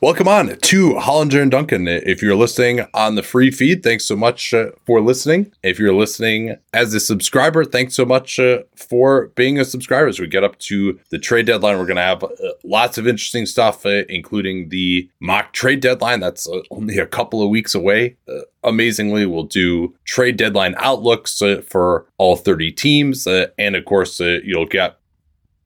Welcome on to Hollinger and Duncan. If you're listening on the free feed, thanks so much uh, for listening. If you're listening as a subscriber, thanks so much uh, for being a subscriber. As we get up to the trade deadline, we're going to have uh, lots of interesting stuff, uh, including the mock trade deadline. That's uh, only a couple of weeks away. Uh, amazingly, we'll do trade deadline outlooks for all 30 teams. and of course, you'll get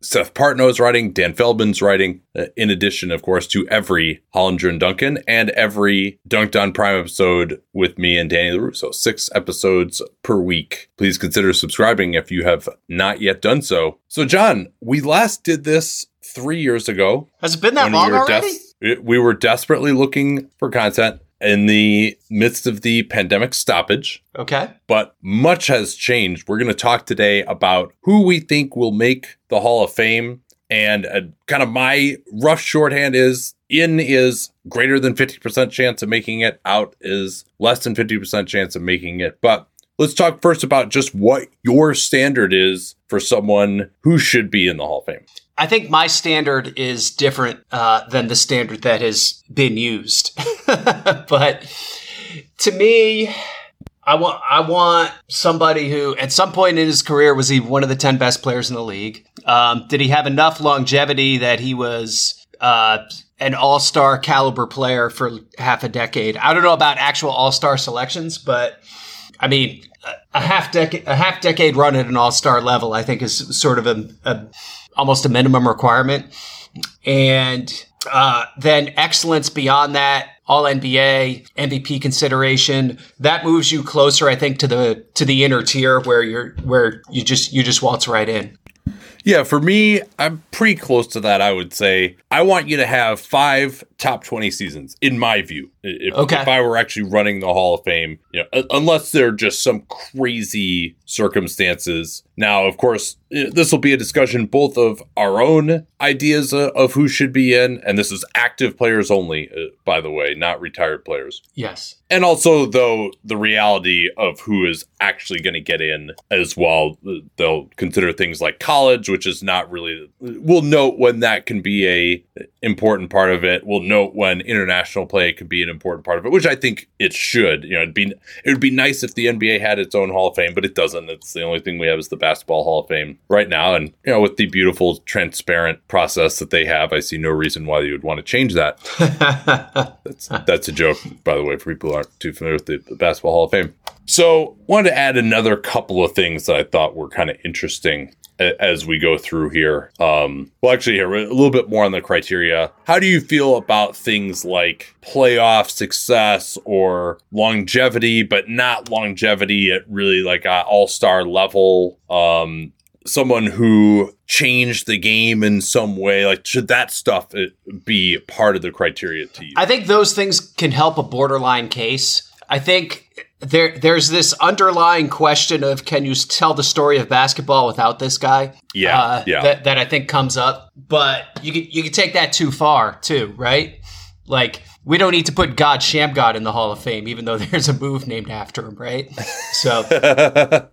Seth Partnow's writing, Dan Feldman's writing, uh, in addition, of course, to every Hollinger and Duncan and every Dunked on Prime episode with me and Danny Leroux. Six episodes per week. Please consider subscribing if you have not yet done so. So, John, we last did this three years ago. Has it been that long we already? Des- we were desperately looking for content in the midst of the pandemic stoppage. Okay. But much has changed. We're going to talk today about who we think will make the Hall of Fame. And uh, kind of my rough shorthand is in is greater than 50% chance of making it, out is less than 50% chance of making it. But let's talk first about just what your standard is for someone who should be in the Hall of Fame. I think my standard is different uh, than the standard that has been used. but to me, I want I want somebody who, at some point in his career, was he one of the ten best players in the league? Um, did he have enough longevity that he was uh, an All Star caliber player for half a decade? I don't know about actual All Star selections, but I mean, a half decade a half decade run at an All Star level, I think, is sort of a, a almost a minimum requirement. And uh, then excellence beyond that, all NBA, MVP consideration, that moves you closer, I think, to the to the inner tier where you're where you just you just waltz right in. Yeah, for me, I'm pretty close to that. I would say I want you to have five top 20 seasons, in my view. If, okay. if I were actually running the Hall of Fame, you know, unless there are just some crazy circumstances. Now, of course, this will be a discussion both of our own ideas uh, of who should be in, and this is active players only, uh, by the way, not retired players. Yes. And also, though, the reality of who is actually going to get in as well. They'll consider things like college, which is not really. We'll note when that can be a important part of it. We'll note when international play could be an important part of it, which I think it should. You know, it'd be it would be nice if the NBA had its own Hall of Fame, but it doesn't. It's the only thing we have is the Basketball Hall of Fame right now, and you know, with the beautiful, transparent process that they have, I see no reason why you would want to change that. that's that's a joke, by the way, for people who aren't too familiar with the, the Basketball Hall of Fame. So, wanted to add another couple of things that I thought were kind of interesting as we go through here. Um, well, actually, here a little bit more on the criteria. How do you feel about things like playoff success or longevity, but not longevity at really like a all star level? Um, someone who changed the game in some way like should that stuff uh, be part of the criteria to you i think those things can help a borderline case i think there there's this underlying question of can you tell the story of basketball without this guy? Yeah, uh, yeah. That, that I think comes up, but you can you can take that too far too, right? Like we don't need to put God Shammgod in the Hall of Fame, even though there's a move named after him, right? So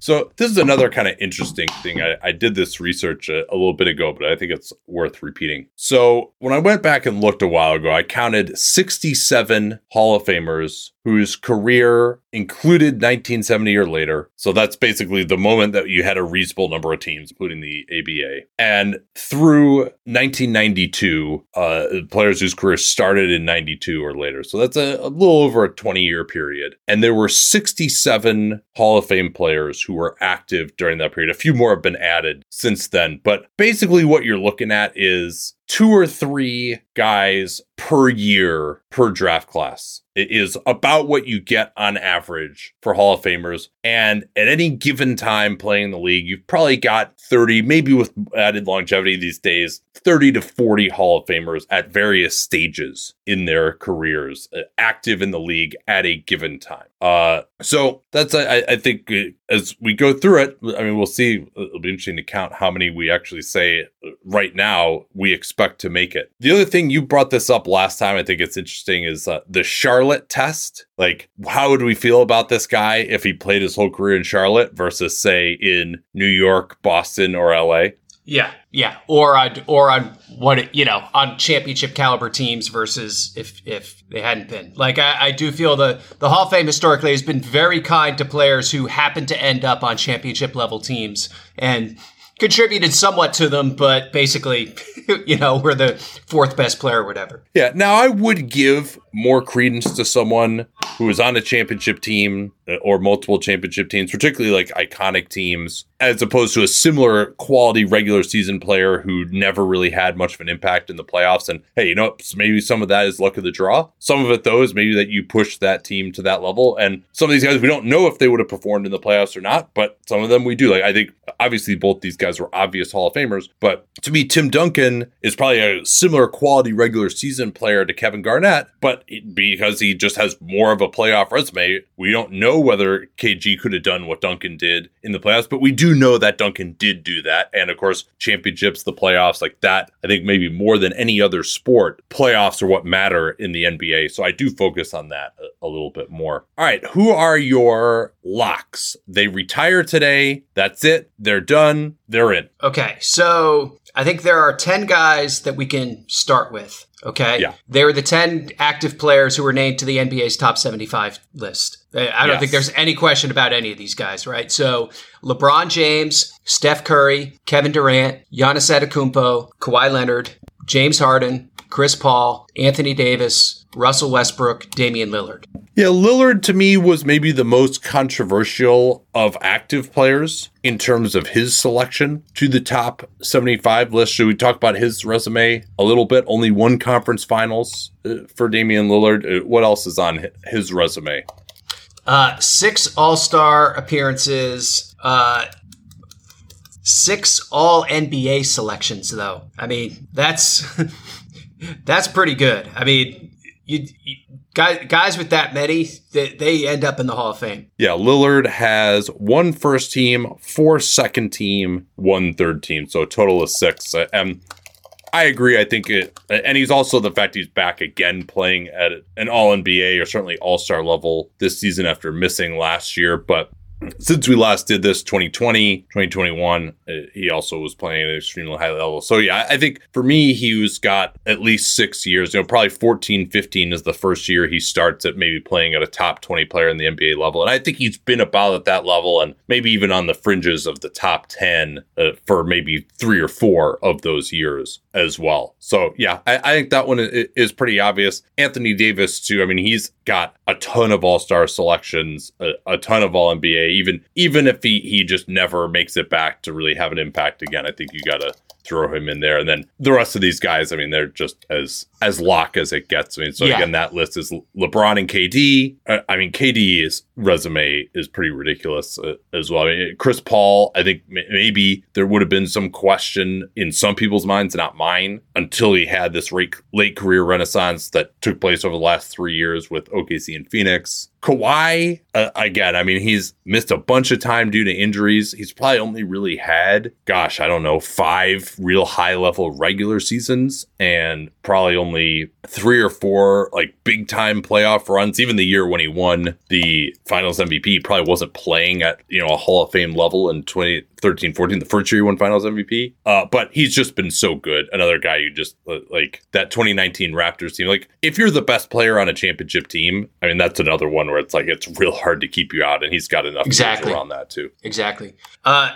So this is another kind of interesting thing. I, I did this research a, a, little bit ago, but I think it's worth repeating. So when I went back and looked a while ago, I counted 67 Hall of Famers whose career included 1970 or later. So that's basically the moment that you had a reasonable number of teams, including the ABA. And through 1992, uh, players whose career started in 92 or later. So that's a, a little over a 20 year period. And there were 67 Hall of Fame players who were active during that period. A few more have been added since then. But basically, what you're looking at is two or three guys per year per draft class. It is about what you get on average for Hall of Famers. And at any given time playing the league, you've probably got 30, maybe with added longevity these days, 30 to 40 Hall of Famers at various stages in their careers, uh, active in the league at a given time. Uh, so that's, I, I think, uh, as we go through it, I mean, we'll see. It'll be interesting to count how many we actually say uh, right now we expect to make it. The other thing you brought this up last time, I think it's interesting, is uh, the Charlotte test. Like, how would we feel about this guy if he played his whole career in Charlotte versus, say, in New York, Boston, or LA? Yeah, yeah, or on or on what you know on championship caliber teams versus if if they hadn't been. Like I, I, do feel the the Hall of Fame historically has been very kind to players who happen to end up on championship level teams and contributed somewhat to them, but basically, you know, we're the fourth best player or whatever. Yeah. Now I would give more credence to someone who is on a championship team uh, or multiple championship teams, particularly like iconic teams, as opposed to a similar quality regular season player who never really had much of an impact in the playoffs. And hey, you know, maybe some of that is luck of the draw. Some of it, though, is maybe that you push that team to that level. And some of these guys, we don't know if they would have performed in the playoffs or not, but some of them we do. Like, I think obviously both these guys were obvious Hall of Famers, but to me, Tim Duncan is probably a similar quality regular season player to Kevin Garnett, but because he just has more of a playoff resume, we don't know whether KG could have done what Duncan did in the playoffs, but we do know that Duncan did do that. And of course, championships, the playoffs, like that, I think maybe more than any other sport, playoffs are what matter in the NBA. So I do focus on that a, a little bit more. All right, who are your locks? They retire today. That's it. They're done. They're in. Okay. So I think there are 10 guys that we can start with. Okay. Yeah. They were the 10 active players who were named to the NBA's top 75 list. Uh, I don't yes. think there's any question about any of these guys, right? So LeBron James, Steph Curry, Kevin Durant, Giannis Antetokounmpo, Kawhi Leonard, James Harden, Chris Paul, Anthony Davis, Russell Westbrook, Damian Lillard. Yeah, Lillard to me was maybe the most controversial of active players in terms of his selection to the top 75 list. Should we talk about his resume a little bit? Only one conference finals uh, for Damian Lillard. Uh, what else is on his resume? Uh, six All Star appearances, uh, six All NBA selections, though. I mean, that's that's pretty good. I mean, you, you guys, guys with that many, they, they end up in the Hall of Fame. Yeah, Lillard has one first team, four second team, one third team, so a total of six. And I agree. I think it, uh, and he's also the fact he's back again playing at an All NBA or certainly All Star level this season after missing last year. But since we last did this 2020 2021 uh, he also was playing at an extremely high level. So yeah i think for me he's got at least six years you know probably 14 15 is the first year he starts at maybe playing at a top 20 player in the nba level. And i think he's been about at that level and maybe even on the fringes of the top 10 uh, for maybe three or four of those years as well. So yeah I, I think that one is pretty obvious. Anthony davis too i mean he's got a ton of all-star selections a, a ton of all nba even even if he he just never makes it back to really have an impact again. I think you got to throw him in there, and then the rest of these guys. I mean, they're just as as lock as it gets. I mean, so yeah. again, that list is LeBron and KD. Uh, I mean, KD's resume is pretty ridiculous uh, as well. I mean, Chris Paul. I think maybe there would have been some question in some people's minds, not mine, until he had this late, late career renaissance that took place over the last three years with OKC and Phoenix. Kawhi, uh, again, I mean, he's missed a bunch of time due to injuries. He's probably only really had, gosh, I don't know, five real high level regular seasons and probably only three or four like big time playoff runs. Even the year when he won the finals MVP, he probably wasn't playing at, you know, a Hall of Fame level in 2013 14, the first year he won finals MVP. Uh, but he's just been so good. Another guy you just uh, like that 2019 Raptors team. Like, if you're the best player on a championship team, I mean, that's another one where it's like it's real hard to keep you out, and he's got enough Exactly. on that too. Exactly. Uh,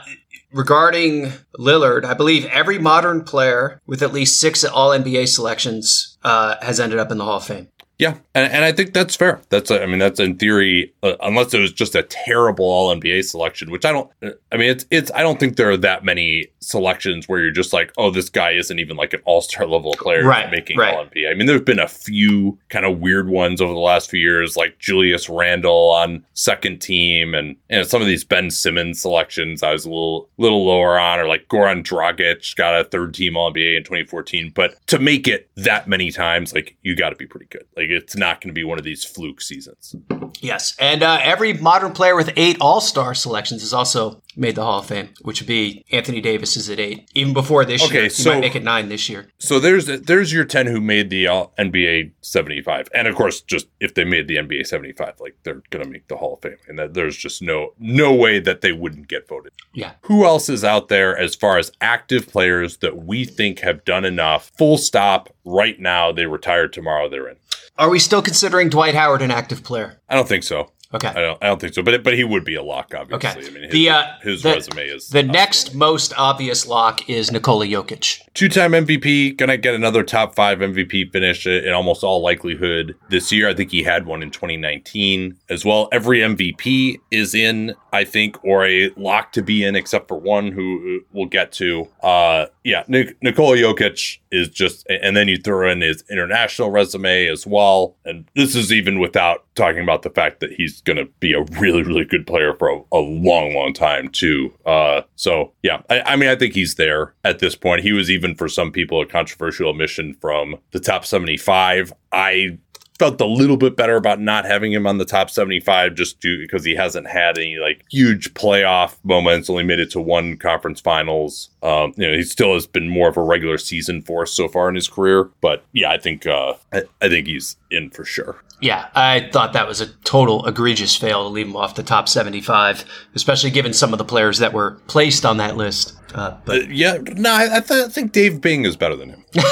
regarding Lillard, I believe every modern player with at least six All NBA selections uh, has ended up in the Hall of Fame. Yeah, and, and I think that's fair. That's I mean that's in theory, uh, unless it was just a terrible All NBA selection, which I don't. uh, I mean it's it's I don't think there are that many selections where you're just like, oh, this guy isn't even like an All Star level player Right, making right. All NBA. I mean, there's been a few kind of weird ones over the last few years, like Julius Randle on second team, and and some of these Ben Simmons selections I was a little little lower on, or like Goran Dragic got a third team All NBA in 2014. But to make it that many times, like you got to be pretty good. Like it's not going to be one of these fluke seasons. Yes, and uh, every modern player with eight All Star selections has also made the Hall of Fame, which would be Anthony Davis is at eight. Even before this Okay, year, he might make it nine this year. So there's there's your 10 who made the NBA 75. And of course, just if they made the NBA 75, like they're going to make the Hall of Fame. And that there's just no no way that they wouldn't get voted. Yeah. Who else is out there as far as active players that we think have done enough? Full stop. Right now, they retired tomorrow. They're in. Are we still considering Dwight Howard an active player? I don't think so. Okay. I don't. I don't think so. But but he would be a lock, obviously. Okay. I mean, his, The, uh, his the- resume is The next most obvious lock is Nikola Jokic. two-time MVP, gonna get another top five MVP finish in almost all likelihood this year. I think he had one in 2019 as well. Every MVP is in, I think, or a lock to be in, except for one who we'll get to. Uh, yeah, Nik- Nikola Jokic is just, and then you throw in his international resume as well. And this is even without talking about the fact that he's gonna be a really, really good player for a, a long, long time too. Uh, so yeah, I, I mean, I think he's there at this point. He was even for some people a controversial omission from the top 75. I felt a little bit better about not having him on the top 75 just due because he hasn't had any like huge playoff moments only made it to one conference finals. Um you know he still has been more of a regular season force so far in his career but yeah i think uh i, I think he's in for sure. Yeah, I thought that was a total egregious fail to leave him off the top 75, especially given some of the players that were placed on that list. Uh, but Uh, yeah no i, I, th- I think dave bing is better than him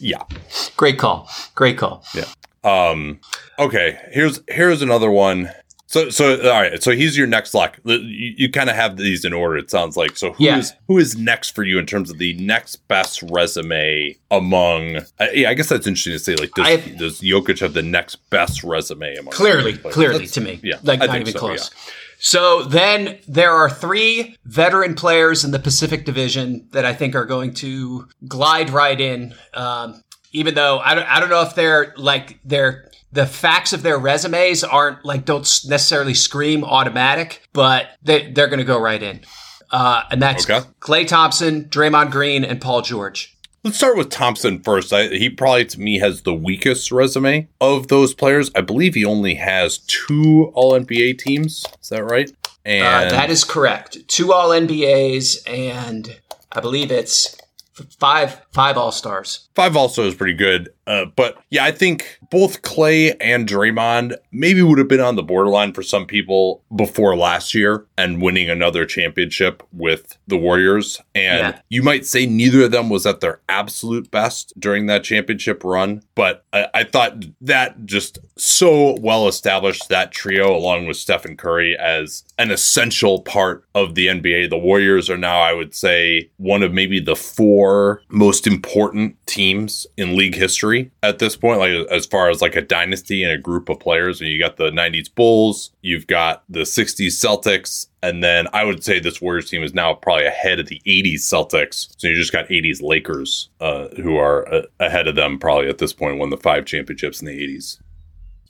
yeah great call. Great call. Yeah. Um. Okay. Here's here's another one. So so all right. So he's your next lock. You, you kind of have these in order. It sounds like. So who is Yeah. who is next for you in terms of the next best resume among? Uh, yeah, I guess that's interesting to say. Like, does, I- does Jokic have the next best resume among Clearly, players? clearly That's- to me. Yeah, Like, I not even so, close. yeah. So then there are three veteran players in the Pacific Division that I think are going to glide right in. Um, even though I don't, I don't know if they're like they're the facts of their resumes aren't like don't necessarily scream automatic, but they they're going to go right in. Uh, and that's Okay. Klay Thompson, Draymond Green, and Paul George. Let's start with Thompson first. I, he probably to me has the weakest resume of those players. I believe he only has two All NBA teams. Is that right? And Uh, that is correct. Two All NBAs and I believe it's five five All Stars. Five also is pretty good. Uh, but yeah, I think both Klay and Draymond maybe would have been on the borderline for some people before last year and winning another championship with the Warriors. And Yeah. you might say neither of them was at their absolute best during that championship run. But I, I thought that just so well established that trio along with Stephen Curry as an essential part of the NBA. The Warriors are now, I would say, one of maybe the four most important teams in league history at this point, like as far as like a dynasty and a group of players. And you got the 90s Bulls, you've got the 60s Celtics, and then I would say this Warriors team is now probably ahead of the 80s Celtics. So you just got 80s Lakers, uh, who are uh, ahead of them probably at this point, won the five championships in the 80s.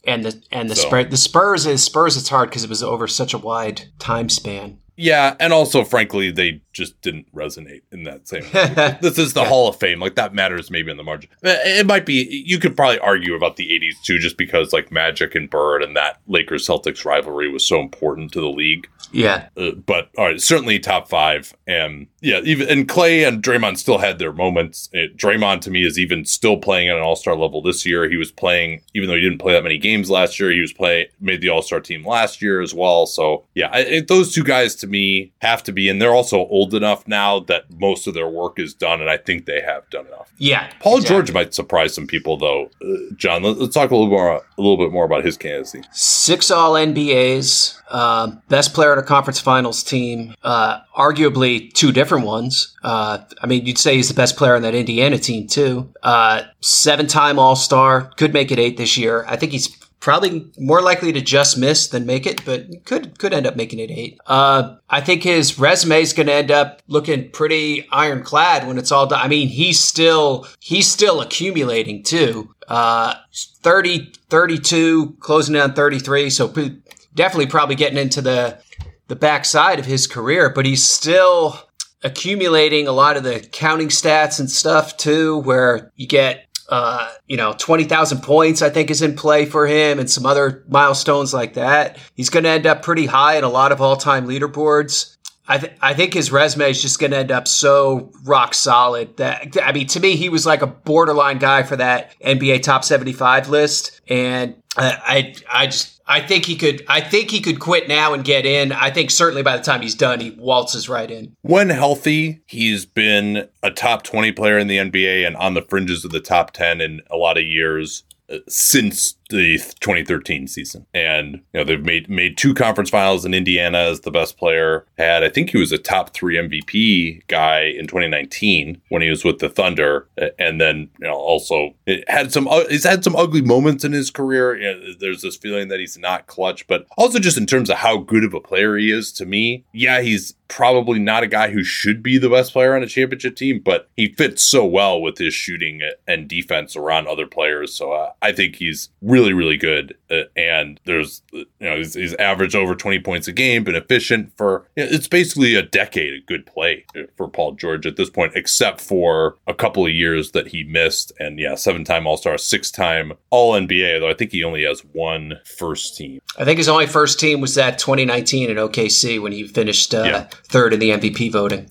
And the and the So- spread the Spurs is Spurs. It's hard because it was over such a wide time span. Yeah, and also, frankly, they just didn't resonate in that same way. this is the. Hall of Fame. Like, that matters maybe in the margin. It might be, you could probably argue about the 80s too, just because, like, Magic and Bird and that Lakers Celtics rivalry was so important to the league. Yeah. Uh, but, all right, certainly top five. And, yeah, even, and Klay and Draymond still had their moments. It, Draymond, to me, is even still playing at an all star level this year. He was playing, even though he didn't play that many games last year, he was playing, made the all star team last year as well. So, yeah, I, those two guys to me have to be, and they're also old enough now that most of their work is done, and I think they have done enough. Yeah, Paul exactly. George might surprise some people, though. Uh, John, let, us talk a little more, a little bit more about his candidacy. Six All NBAs, uh, best player in a conference finals team, uh, arguably two different ones. Uh, I mean, you'd say he's the best player on that Indiana team too. Uh, seven time All Star, could make it eight this year. I think he's probably more likely to just miss than make it, but could could end up making it eight. Uh, I think his resume is going to end up looking pretty ironclad when it's all done. I mean, he's still he's still accumulating too. Uh, 30, 32, closing down 33. So definitely probably getting into the the backside of his career, but he's still accumulating a lot of the counting stats and stuff too, where you get uh, you know, 20,000 points, I think, is in play for him and some other milestones like that. He's going to end up pretty high in a lot of all time leaderboards. I, th- I think his resume is just going to end up so rock solid that, I mean, to me, he was like a borderline guy for that NBA top 75 list. And I, I, I just, I think he could. I think he could quit now and get in. I think certainly by the time he's done, he waltzes right in. When healthy, he's been a top twenty player in the NBA and on the fringes of the top ten in a lot of years uh, since the 2013 season. And you know, they've made made two conference finals in Indiana as the best player. Had I think he was a top 3 MVP guy in 2019 when he was with the Thunder and then you know also had some uh, he's had some ugly moments in his career. You know, there's this feeling that he's not clutch, but also just in terms of how good of a player he is to me. Yeah, he's probably not a guy who should be the best player on a championship team, but he fits so well with his shooting and defense around other players. So uh, I think he's really really, really good. Uh, and there's, you know, he's, he's, averaged over 20 points a game, been efficient for, you know, it's basically a decade of good play for Paul George at this point, except for a couple of years that he missed. And yeah, seven time All Star, six time All NBA, though I think he only has one first team. I think his only first team was that 2019 at OKC when he finished uh, yeah. third in the MVP voting.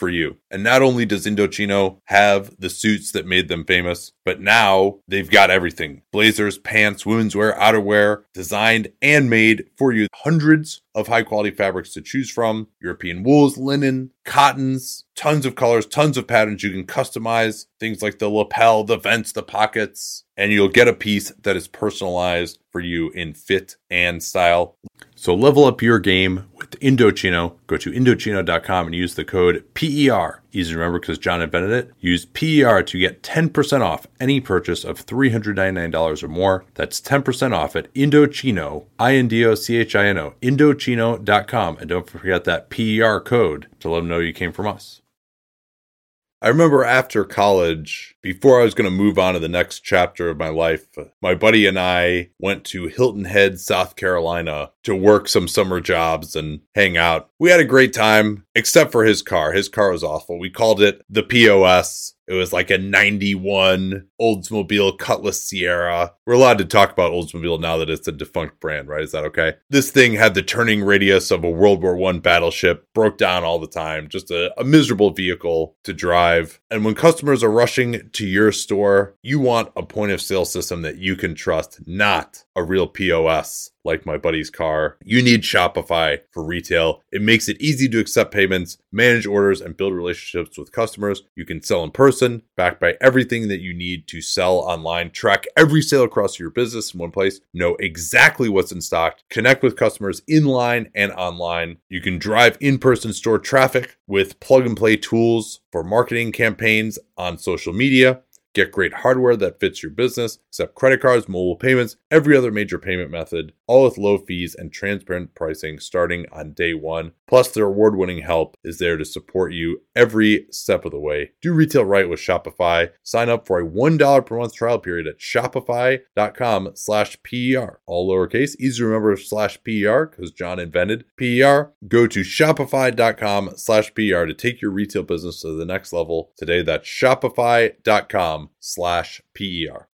for you. And not only does Indochino have the suits that made them famous, but now they've got everything blazers, pants, women's wear, outerwear, designed and made for you. Hundreds of high quality fabrics to choose from European wools, linen, cottons, tons of colors, tons of patterns. You can customize things like the lapel, the vents, the pockets, and you'll get a piece that is personalized for you in fit and style. So level up your game with Indochino. Go to Indochino.com and use the code PER. Easy to remember because John invented it. Use PER to get 10% off any purchase of $399 or more. That's 10% off at Indochino, I-N-D-O-C-H-I-N-O, Indochino.com. And don't forget that PER code to let them know you came from us. I remember after college, before I was going to move on to the next chapter of my life, my buddy and I went to Hilton Head, South Carolina to work some summer jobs and hang out. We had a great time, except for his car. His car was awful. We called it the POS. It was like a 91 Oldsmobile Cutlass Ciera. We're allowed to talk about Oldsmobile now that it's a defunct brand, right? Is that okay? This thing had the turning radius of a World War I battleship, broke down all the time, just a, a miserable vehicle to drive. And when customers are rushing to your store, you want a point of sale system that you can trust, not a real POS like my buddy's car. You need Shopify for retail. It makes it easy to accept payments, manage orders, and build relationships with customers. You can sell in person, backed by everything that you need to sell online. Track every sale across your business in one place. Know exactly what's in stock. Connect with customers in line and online. You can drive in person store traffic with plug and play tools for marketing campaigns on social media. Get great hardware that fits your business, accept credit cards, mobile payments, every other major payment method, all with low fees and transparent pricing starting on day one. Plus, their award winning help is there to support you every step of the way. Do retail right with Shopify. Sign up for a $1 per month trial period at shopify.com slash PER. All lowercase, easy to remember slash PER because John invented PER. Go to shopify.com slash PER to take your retail business to the next level today. That's shopify.com slash PER.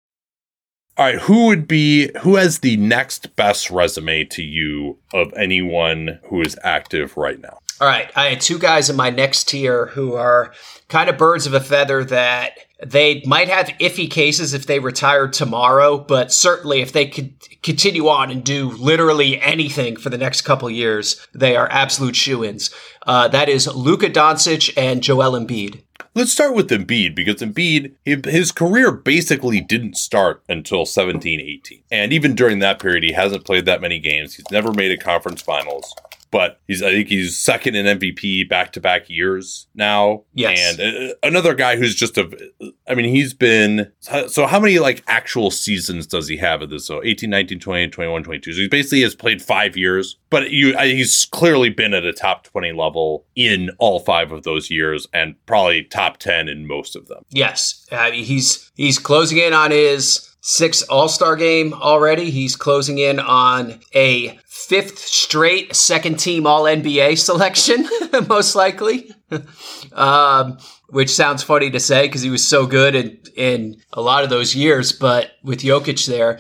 All right, who would be who has the next best resume to you of anyone who is active right now? All right, I had two guys in my next tier who are kind of birds of a feather that they might have iffy cases if they retired tomorrow, but certainly if they could continue on and do literally anything for the next couple years, they are absolute shoo-ins. Uh, that is Luka Doncic and Joel Embiid. Let's start with Embiid because Embiid, his career basically didn't start until 17 18. And even during that period, he hasn't played that many games. He's never made a conference finals but he's I think he's second in MVP back to back years now. Yes. And uh, another guy who's just a I mean he's been so how many like actual seasons does he have at this so 18 19 20 21 22 so he basically has played 5 years but you he's clearly been at a top 20 level in all 5 of those years and probably top 10 in most of them. Yes. Uh, he's he's closing in on his sixth All Star game already. He's closing in on a fifth straight second team All NBA selection, most likely. um, which sounds funny to say because he was so good in, in a lot of those years, but with Jokic there.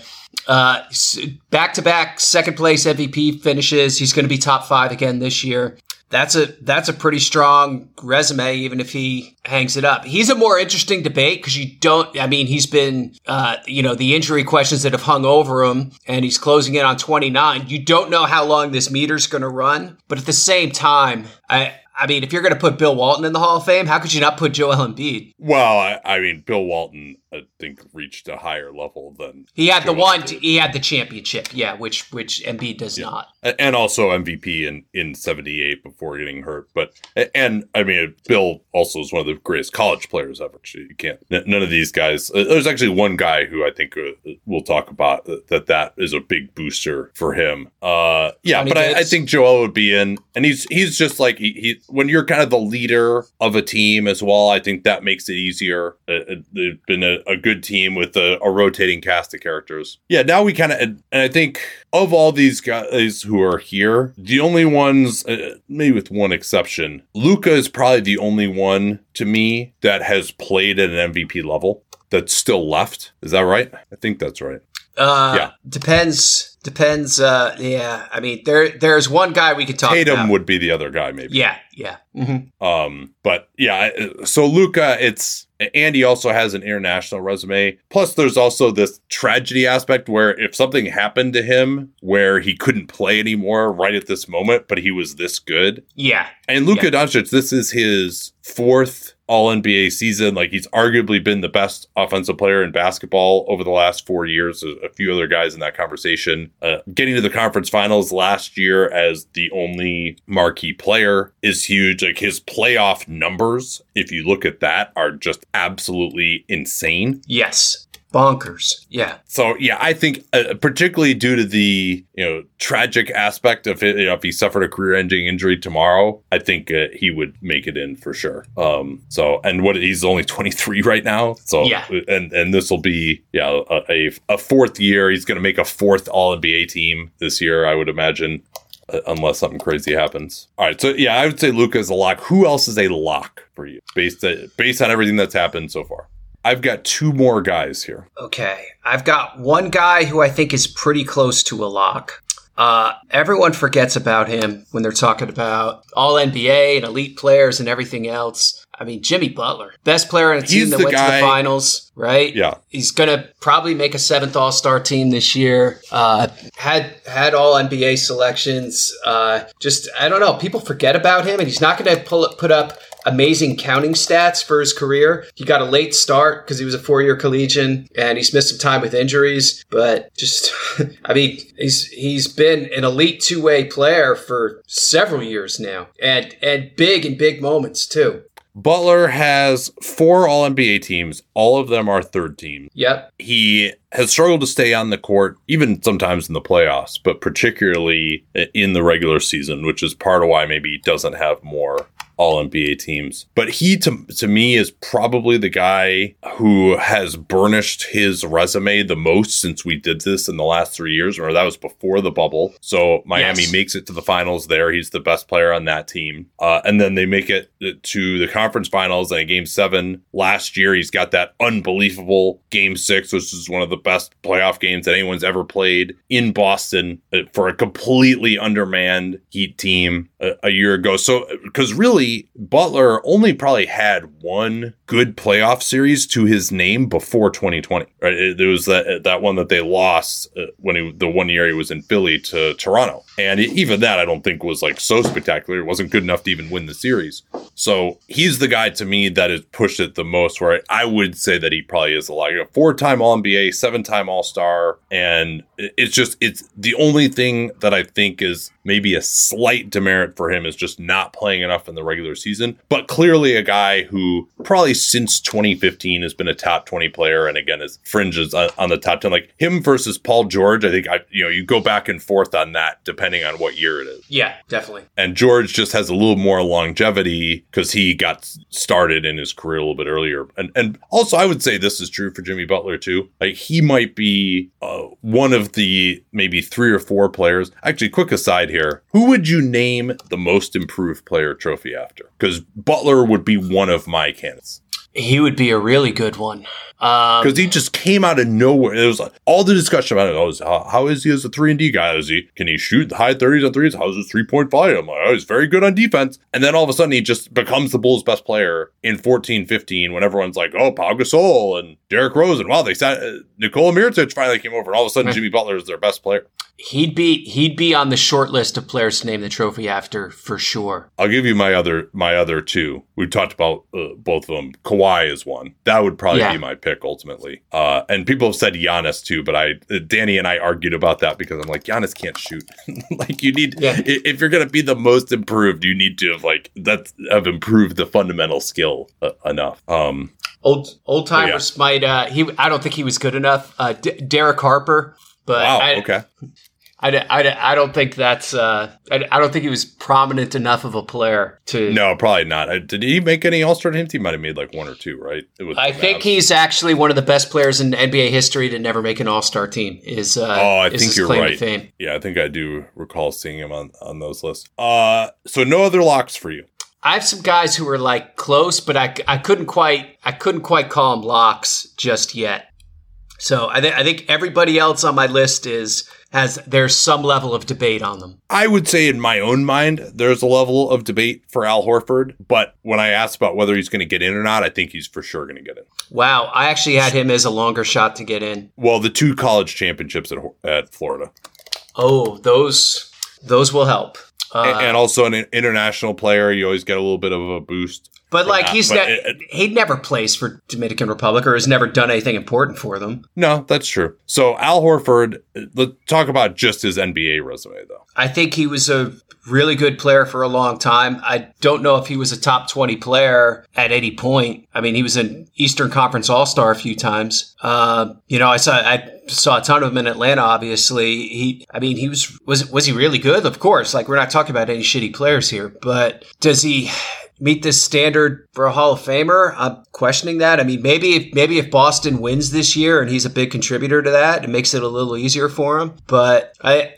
Back to back second place MVP finishes. He's going to be top five again this year that's a that's a pretty strong resume, even if he hangs it up. He's a more interesting debate because you don't. I mean, he's been, uh, you know, the injury questions that have hung over him, and he's closing in on 29. You don't know how long this meter's going to run, but at the same time, I I mean, if you're going to put Bill Walton in the Hall of Fame, how could you not put Joel Embiid? Well, I, I mean, Bill Walton, I think, reached a higher level than he had the one. Embiid. He had the championship, yeah, which which Embiid does yeah. not, and also MVP in in '78 before getting hurt. But and I mean, Bill also is one of the greatest college players ever. You can't. None of these guys. Uh, there's actually one guy who I think uh, we'll talk about uh, that that is a big booster for him. Uh, yeah, but I, I, think Joel would be in, and he's he's just like he, he when you're kind of the leader of a team as well, I think that makes it easier. It, has been a, a, good team with a, a, rotating cast of characters. Yeah, now we kind of, and I think of all these guys who are here, the only ones, uh, maybe with one exception, Luka is probably the only one to me that has played at an MVP level that's still left. Is that right? I think that's right. Uh, yeah. Depends Depends. Uh, yeah, I mean, there there's one guy we could talk. Tatum about. would be the other guy, maybe. Yeah, yeah. Mm-hmm. Um, but yeah, so Luka, it's Andy also has an international resume. Plus, there's also this tragedy aspect where if something happened to him where he couldn't play anymore right at this moment, but he was this good. Yeah. And Luka yeah. Doncic, this is his fourth all NBA season. Like he's arguably been the best offensive player in basketball over the last four years. A, few other guys in that conversation. Uh, getting to the conference finals last year as the only marquee player is huge. Like his playoff numbers, if you look at that, are just absolutely insane. Yes bonkers. Yeah. So yeah, I think uh, particularly due to the you know tragic aspect of it, you know, if he suffered a career-ending injury tomorrow, I think uh, he would make it in for sure. Um. So and what he's only 23 right now. So yeah. And and this will be yeah a, a, a fourth year. He's going to make a fourth All NBA team this year. I would imagine. Uh, unless something crazy happens. All right, so yeah, I would say Luka's a lock. Who else is a lock for you based uh, based on everything that's happened so far? I've got two more guys here. Okay. I've got one guy who I think is pretty close to a lock. Uh, everyone forgets about him when they're talking about all NBA and elite players and everything else. I mean, Jimmy Butler, best player on a team He's that went to the finals, right? Yeah. He's gonna probably make a seventh All Star team this year. Uh, had had All NBA selections. Uh, just I don't know. People forget about him, and he's not gonna pull put up amazing counting stats for his career. He got a late start because he was a four year collegian, and he's missed some time with injuries. But just, I mean, he's he's been an elite two way player for several years now, and and big in big moments too. Butler has four All NBA teams. All of them are third team. Yep. He has struggled to stay on the court, even sometimes in the playoffs, but particularly in the regular season, which is part of why maybe he doesn't have more all NBA teams. But he, to, to me, is probably the guy who has burnished his resume the most since we did this in the last three years. Or that was before the bubble. So Miami Yes. makes it to the finals there. He's the best player on that team. Uh, and then they make it to the conference finals and game seven last year. He's got that unbelievable game six, which is one of the best playoff games that anyone's ever played in Boston for a completely undermanned Heat team a, year ago. So, because really, Butler only probably had one good playoff series to his name before 2020. Right? Was that that one that they lost uh, when he, the one year he was in Philly to Toronto, and even that I don't think was like so spectacular. It wasn't good enough to even win the series. So he's the guy to me that has pushed it the most. Where I, I would say that he probably is a like a four-time All NBA, seven-time All Star, and it- it's just it's the only thing that I think is maybe a slight demerit for him is just not playing enough in the regular season. But clearly, a guy who probably since 2015 has been a top 20 player, and again is fringes on, on the top 10. Like him versus Paul George, I think I you know you go back and forth on that depending on what year it is Yeah, definitely. and George just has a little more longevity because he got started in his career a little bit earlier. And and also, I would say this is true for Jimmy Butler too. Like he might be uh, one of the maybe three or four players. Actually, quick aside here: who would you name the most improved player trophy after? Because Butler would be one of my candidates He would be a really good one. Um, because he just came out of nowhere. It was like all the discussion about it. Oh, how, how is he as a three and D guy? Is he can he shoot the high thirties on threes? How's his three point volume? I'm like, oh, he's very good on defense. And then all of a sudden, he just becomes the Bulls' best player in 14-15 when everyone's like, oh, Pau Gasol and Derrick Rose and wow, they sat uh, Nikola Mirotic finally came over, and all of a sudden, Jimmy Butler is their best player. he'd be he'd be on the short list of players to name the trophy after for sure. I'll give you my other my other two. We've talked about uh, both of them. Kawhi is one. That would probably Yeah. be my pick ultimately. Uh, and people have said Giannis too, but I uh, Danny and I argued about that because I'm like Giannis can't shoot. like you need Yeah. if you're gonna be the most improved, you need to have like that have improved the fundamental skill uh, enough. Um, Old old timers might. Uh, he I don't think he was good enough. Uh, D- Derek Harper, but wow. I, okay. I, I, I don't think that's. Uh, I, I don't think he was prominent enough of a player to. No, probably not. Did he make any All Star teams? He might have made like one or two, right? It was I think Mavs. he's actually one of the best players in NBA history to never make an All Star team. Is uh, Oh, I think you're right. Yeah, I think I do recall seeing him on on those lists. Uh, so no other locks for you. I have some guys who are like close, but I, I couldn't quite I couldn't quite call them locks just yet. So I think I think everybody else on my list is has there's some level of debate on them. I would say in my own mind, there's a level of debate for Al Horford. But when I asked about whether he's going to get in or not, I think he's for sure going to get in. Wow, I actually had him as a longer shot to get in. Well, the two college championships at, at Florida, Oh, those those will help. Uh, A- and also an international player, you always get a little bit of a boost. but like yeah, he's but ne- it- he never plays for Dominican Republic or has never done anything important for them. No, that's true. So Al Horford, uh, let's talk about just his NBA resume, though. I think he was a really good player for a long time. I don't know if he was a top 20 player at any point. I mean, he was an Eastern Conference All Star a few times. Uh, you know, I saw I saw a ton of him in Atlanta. Obviously, he. I mean, he was was was he really good? Of course. Like we're not talking about any shitty players here, but does he? Meet this standard for a Hall of Famer? I'm questioning that. I mean, maybe if maybe if Boston wins this year and he's a big contributor to that, it makes it a little easier for him. But I,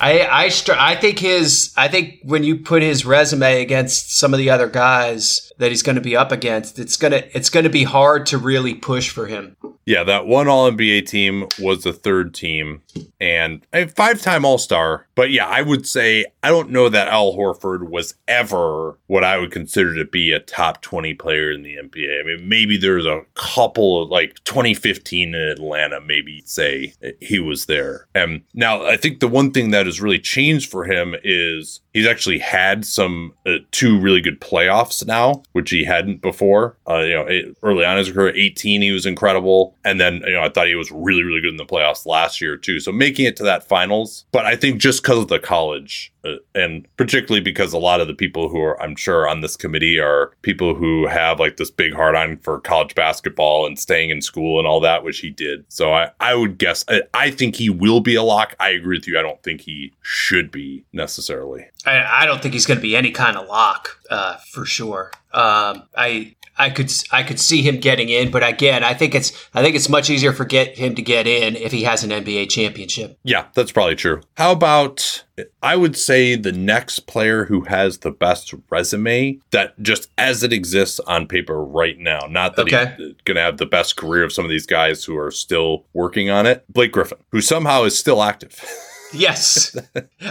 I I str- I think his I think when you put his resume against some of the other guys, that he's going to be up against, it's gonna it's going to be hard to really push for him. Yeah, that one All NBA team was the third team and a five time All Star. But yeah, I would say I don't know that Al Horford was ever what I would consider to be a top 20 player in the NBA. I mean, maybe there's a couple of like 2015 in Atlanta, maybe say he was there. And now I think the one thing that has really changed for him is he's actually had some uh, two really good playoffs now, which he hadn't before. Uh, you know, early on his career, 18, he was incredible. And then, you know, I thought he was really, really good in the playoffs last year too. So making it to that finals. But I think just because of the college, uh, and particularly because a lot of the people who are, I'm sure, on this committee are people who have like this big hard on for college basketball and staying in school and all that, which he did. So I, I would guess, I, I think he will be a lock. I agree with you. I don't think he should be necessarily. I, I don't think he's going to be any kind of lock uh, for sure. Um, I I could I could see him getting in, but again, I think it's I think it's much easier for get him to get in if he has an NBA championship. Yeah, that's probably true. How about I would say the next player who has the best resume that just as it exists on paper right now, not that okay. he's going to have the best career of some of these guys who are still working on it. Blake Griffin, who somehow is still active. Yes,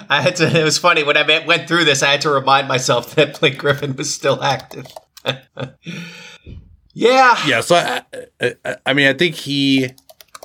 I had to. It was funny when I went through this. I had to remind myself that Blake Griffin was still active. yeah, yeah. So I, I, I mean, I think he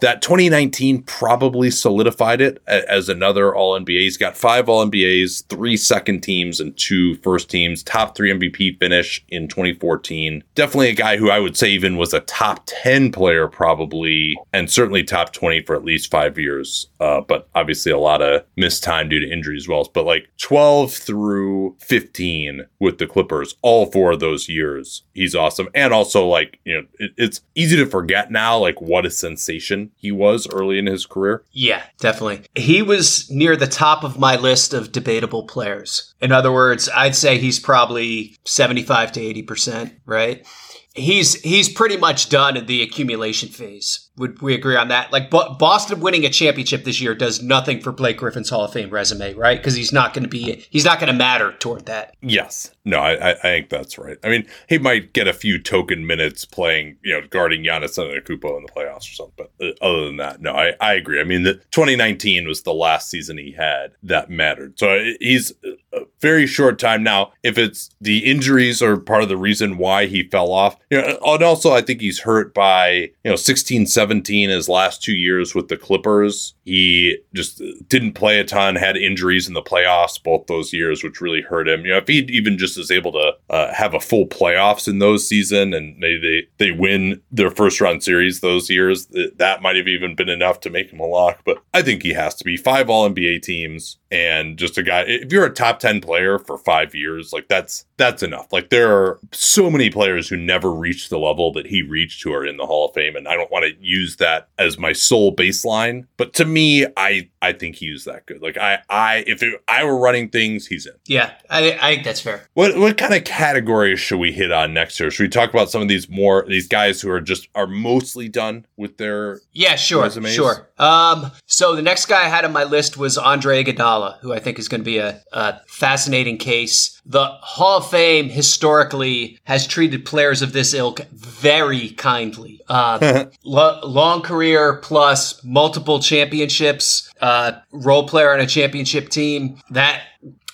that 2019 probably solidified it as another All NBA. He's got five All NBAs, three second teams, and two first teams. Top three MVP finish in 2014. Definitely a guy who I would say even was a top 10 player, probably, and certainly top 20 for at least five years. Uh, but obviously a lot of missed time due to injury as well. But like 12 through 15 with the Clippers, all four of those years, he's awesome. And also, like, you know, it, it's easy to forget now, like, what a sensation he was early in his career? Yeah, definitely. He was near the top of my list of debatable players. In other words, I'd say he's probably 75 to 80%, right? He's he's pretty much done in the accumulation phase. Would we agree on that? Like Boston winning a championship this year does nothing for Blake Griffin's Hall of Fame resume, right? Because he's not going to be he's not going to matter toward that. Yes, no, I, I think that's right. I mean, he might get a few token minutes playing, you know, guarding Giannis Antetokounmpo in the playoffs or something. But uh, other than that, no, I, I agree. I mean, the 2019 was the last season he had that mattered. So uh, he's a very short time now. If it's the injuries are part of the reason why he fell off, you know, and also I think he's hurt by you know 16, 17 his last two years with the Clippers. He just didn't play a ton, had injuries in the playoffs both those years, which really hurt him. You know, if he even just is able to uh, have a full playoffs in those season and they, they they win their first round series those years, that might have even been enough to make him a lock. But I think he has to be five All NBA teams and just a guy. If you're a top ten player for five years, like that's that's enough. Like there are so many players who never reached the level that he reached who are in the Hall of Fame, and I don't want to use that as my sole baseline. But to me, I I think he was that good. Like I I if it, I were running things, he's in. Yeah, I I think that's fair. What what kind of categories should we hit on next year? Should we talk about some of these more these guys who are just are mostly done with their yeah sure resumes? sure. Um, so the next guy I had on my list was Andre Iguodala, who I think is going to be a, a fascinating case. The Hall of Fame historically has treated players of this ilk very kindly. Uh, lo- long career plus multiple championships, uh, role player on a championship team. That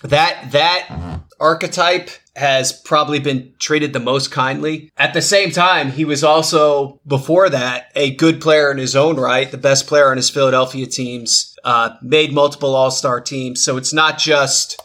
that that archetype has probably been treated the most kindly. At the same time, he was also before that a good player in his own right, the best player on his Philadelphia teams. Uh, made multiple All Star teams, so it's not just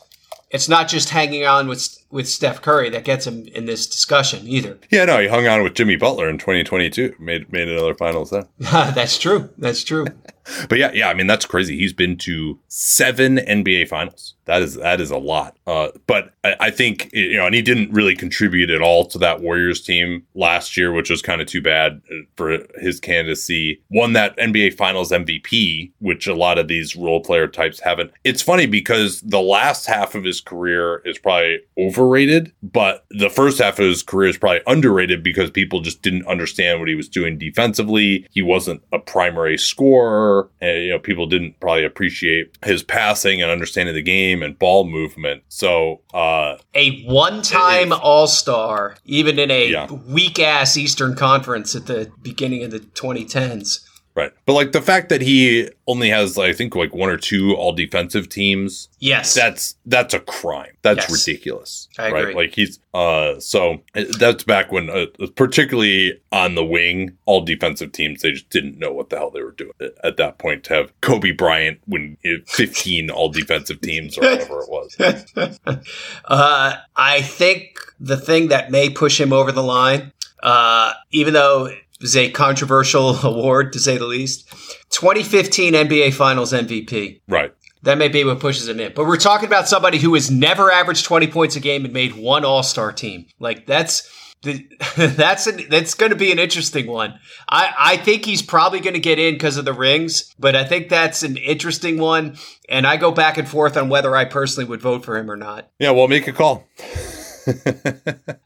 it's not just hanging on with with Steph Curry that gets him in this discussion either. Yeah, no, he hung on with Jimmy Butler in 2022. Made made another finals then. that's true. That's true. but yeah, yeah, I mean that's crazy. He's been to seven NBA finals. That is that is a lot. Uh, but I, I, think you know, and he didn't really contribute at all to that Warriors team last year, which was kind of too bad for his candidacy. Won that NBA Finals MVP, which a lot of these role player types haven't. It's funny because the last half of his career is probably over overrated, but the first half of his career is probably underrated because people just didn't understand what he was doing defensively. He wasn't a primary scorer, and you know people didn't probably appreciate his passing and understanding the game and ball movement. So, uh, a one-time All-Star, even in a Yeah. weak-ass Eastern Conference at the beginning of the 2010s. Right, but like the fact that he only has, I think, like one or two all defensive teams Yes, that's that's a crime. That's Yes. ridiculous. I right? agree. Like he's uh so that's back when uh, particularly on the wing, all defensive teams they just didn't know what the hell they were doing at that point to have Kobe Bryant win uh, 15 all defensive teams or whatever it was. uh, I think the thing that may push him over the line, uh, even though was a controversial award to say the least, 2015 NBA Finals MVP. Right. That may be what pushes him in. But we're talking about somebody who has never averaged 20 points a game and made one All Star team. Like that's the, that's an, that's going to be an interesting one. I, I think he's probably going to get in because of the rings, but I think that's an interesting one. And I go back and forth on whether I personally would vote for him or not. Yeah, well, make a call.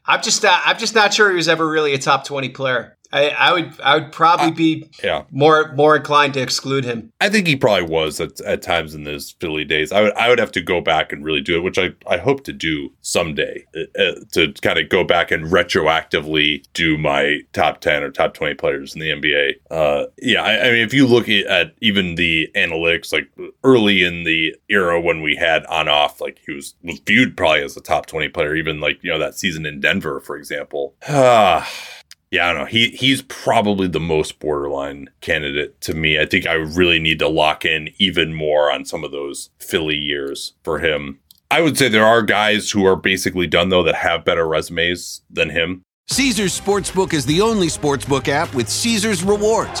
I'm just not, I'm just not sure he was ever really a top 20 player. I, I would I would probably be Yeah. more more inclined to exclude him. I think he probably was at, at times in those Philly days. I would I would have to go back and really do it, which I, I hope to do someday uh, uh, to kind of go back and retroactively do my top ten or top twenty players in the NBA. Uh, yeah, I, I mean, if you look at, at even the analytics, like early in the era when we had on off, like he was was viewed probably as a top twenty player, even like you know that season in Denver, for example. Ah. Yeah, I don't know. He he's probably the most borderline candidate to me. I think I really need to lock in even more on some of those Philly years for him. I would say there are guys who are basically done though that have better resumes than him. Caesars Sportsbook is the only sportsbook app with Caesars rewards.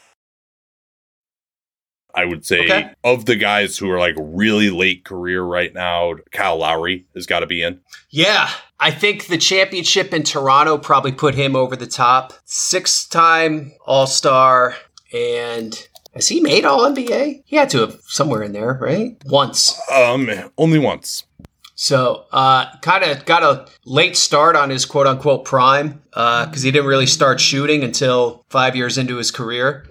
I would say Okay. of the guys who are like really late career right now, Kyle Lowry has got to be in. Yeah, I think the championship in Toronto probably put him over the top. Six time All Star. And has he made All NBA? He had to have somewhere in there, right? Once. Um, only once. So, uh, kind of got a late start on his quote unquote prime because he didn't really start shooting until five years into his career.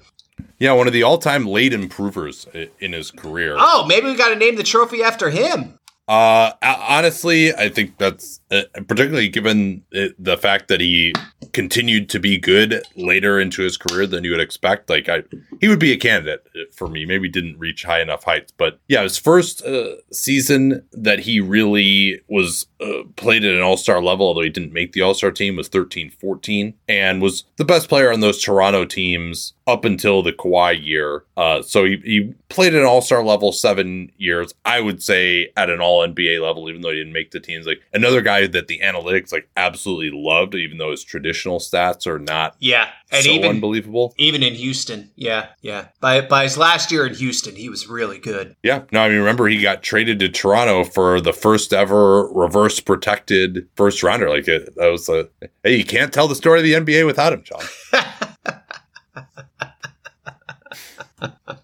Yeah, one of the all-time late improvers in his career. Oh, maybe we got to name the trophy after him. Uh, honestly, I think that's uh, particularly given it, the fact that he continued to be good later into his career than you would expect. Like, I he would be a candidate uh, for me. Maybe didn't reach high enough heights, but yeah, his first uh, season that he really was uh, played at an All Star level, although he didn't make the All Star team, was 13-14 and was the best player on those Toronto teams up until the Kawhi year. Uh, so he, he played at an All Star level seven years. I would say at an All NBA level, even though he didn't make the teams. Like another guy that the analytics like absolutely loved, even though his traditional stats are not Yeah, and so even unbelievable. even in Houston, yeah, yeah. By by his last year in Houston, he was really good. Yeah. No, I mean, remember he got traded to Toronto for the first ever reverse protected first rounder. Like it, that was a hey, you can't tell the story of the NBA without him, John.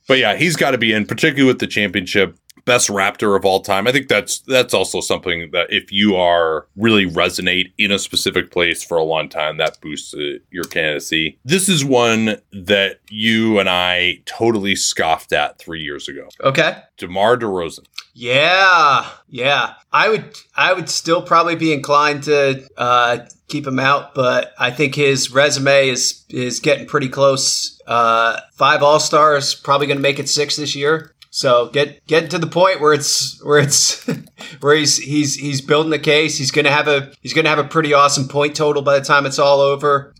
but yeah, he's got to be in, particularly with the championship. Best Raptor of all time. I think that's that's also something that if you are really resonate in a specific place for a long time, that boosts uh, your candidacy. This is one that you and I totally scoffed at three years ago. Okay. DeMar DeRozan. Yeah, yeah. I would I would still probably be inclined to uh, keep him out, but I think his resume is is getting pretty close. Uh, five All Stars, probably going to make it six this year. So get get to the point where it's where it's where he's he's he's building the case. He's gonna have a he's gonna have a pretty awesome point total by the time it's all over.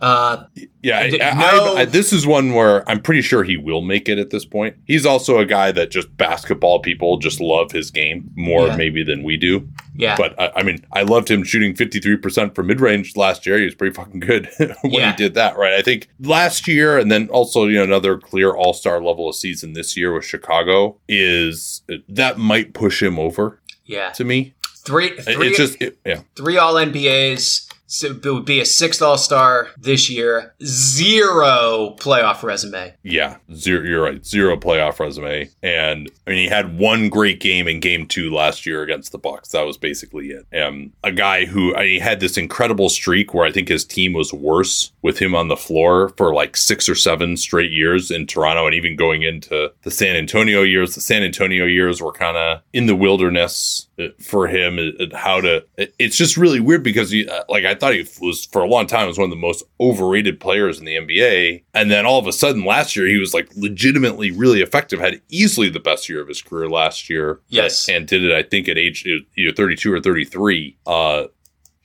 Uh, yeah, I, no- I, I, this is one where I'm pretty sure he will make it at this point. He's also a guy that just basketball people just love his game more Yeah. maybe than we do. yeah, But I, I mean, I loved him shooting 53% from mid range last year. He was pretty fucking good when Yeah. he did that, right? I think last year, and then also, you know, another clear all star level of season this year with Chicago is that might push him over yeah. to me. Three three it's just, it, yeah. three All NBAs. So it would be a sixth All Star this year. Zero playoff resume. Yeah, zero. You're right. Zero playoff resume, and I mean he had one great game in Game Two last year against the Bucks. That was basically it. Um, a guy who I mean, had this incredible streak where I think his team was worse with him on the floor for like six or seven straight years in Toronto, and even going into the San Antonio years. The San Antonio years were kind of in the wilderness for him. uh, uh, How to? It's just really weird because he, uh, like, I thought he was for a long time was one of the most overrated players in the NBA, and then all of a sudden last year he was like legitimately really effective. Had easily the best year of his career last year. Yes. and did it I think at age either 32 or 33. Uh,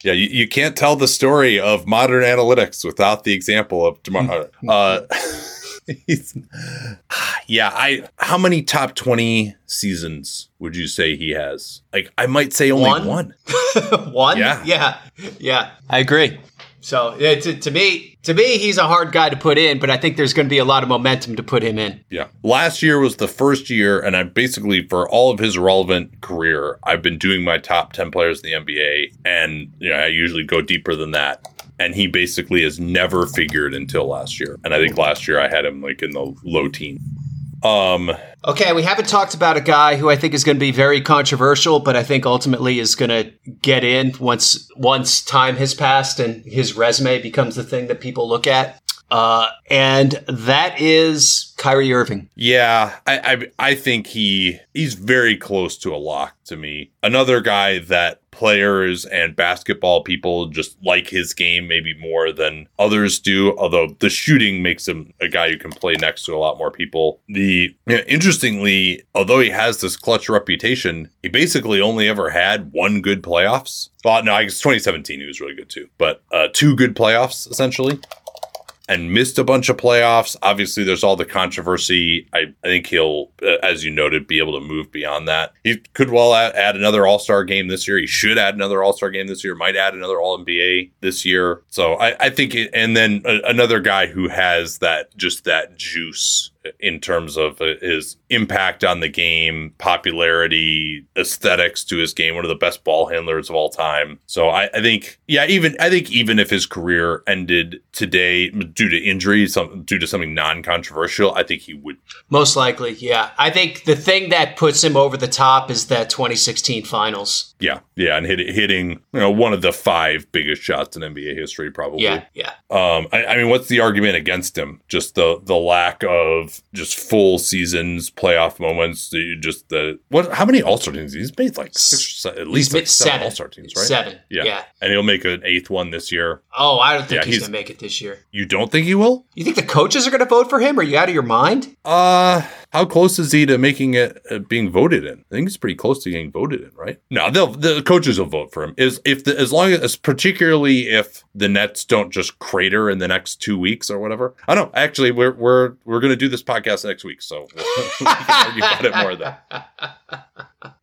yeah, you, you can't tell the story of modern analytics without the example of DeMar. uh, yeah, I. How many top 20 seasons would you say he has? Like, I might say only One? one. One. Yeah. yeah, yeah. I agree. So yeah, to, to me, to me, he's a hard guy to put in, but I think there's going to be a lot of momentum to put him in. Yeah. Last year was the first year, and I basically, for all of his relevant career, I've been doing my top 10 players in the NBA, and you know, I usually go deeper than that. And he basically has never figured until last year. And I think last year I had him like in the low teens. Um, Okay, we haven't talked about a guy who I think is going to be very controversial, but I think ultimately is going to get in once once time has passed and his resume becomes the thing that people look at. Uh, and that is Kyrie Irving. Yeah, I, I I think he he's very close to a lock to me. Another guy that players and basketball people just like his game maybe more than others do. Although the shooting makes him a guy who can play next to a lot more people. The you know, interestingly, although he has this clutch reputation, he basically only ever had one good playoffs. Well, no, I guess 2017 he was really good too, but uh, two good playoffs essentially and missed a bunch of playoffs. Obviously, there's all the controversy. I, I think he'll, uh, as you noted, be able to move beyond that. He could well add, add another All Star game this year. He should add another All Star game this year. Might add another All NBA this year. So I, I think, it, and then a, another guy who has that just that juice in terms of uh, his impact on the game, popularity, aesthetics to his game, one of the best ball handlers of all time. So I, I think, yeah, even I think even if his career ended today due to injury, some due to something non-controversial, I think he would. Most likely, yeah. I think the thing that puts him over the top is that 2016 finals. Yeah, yeah, and hit, hitting you know one of the five biggest shots in NBA history, probably. Yeah, yeah. Um, I, I mean, what's the argument against him? Just the the lack of just full seasons, playoff moments. the- Just the what? How many All Star teams? He's made like six, at least like seven seven. All Star teams, right? Seven. Yeah. Yeah. and he'll make an eighth one this year. Oh, I don't think Yeah, he's, he's- going to make it this year. You don't think he will? You think the coaches are going to vote for him? Are you out of your mind? Uh, how close is he to making it uh, being voted in? I think he's pretty close to getting voted in, right? No, they'll the coaches will vote for him. Is if the, as long as particularly if the Nets don't just crater in the next two weeks or whatever. I don't know. actually. We're we're we're gonna do this podcast next week, so we can argue about it more then.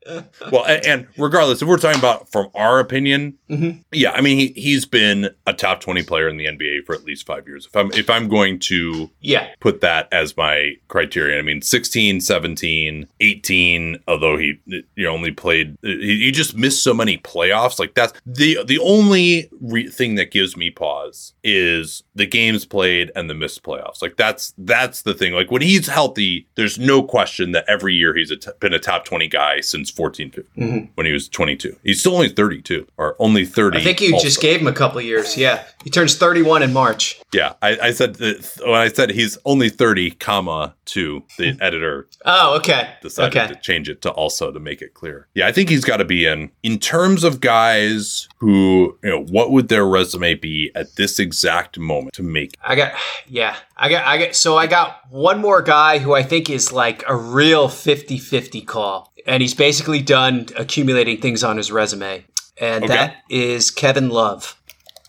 Well, and, and regardless, if we're talking about from our opinion, Mhm. yeah, I mean he he's been a top twenty player in the NBA for at least five years. If I'm if I'm going to Yeah. put that as my criterion. I mean, 16, 17, 18, although he you only played, he, he just missed so many playoffs. Like that's the, the only re- thing that gives me pause is the games played and the missed playoffs. Like that's, that's the thing. Like when he's healthy, there's no question that every year he's a t- been a top 20 guy since 14, 15, Mhm. when he was 22. He's still only 32 or only 30. I think you also. just gave him a couple years. Yeah. He turns 31 in March. Yeah, I, I said that when I said he's only 30, comma, two, the editor Oh, okay. decided okay. to change it to also to make it clear. Yeah, I think he's got to be in. In terms of guys who, you know, what would their resume be at this exact moment to make? I got yeah. I got I got so I got one more guy who I think is like a real 50-50 call. And he's basically done accumulating things on his resume. And Okay. that is Kevin Love.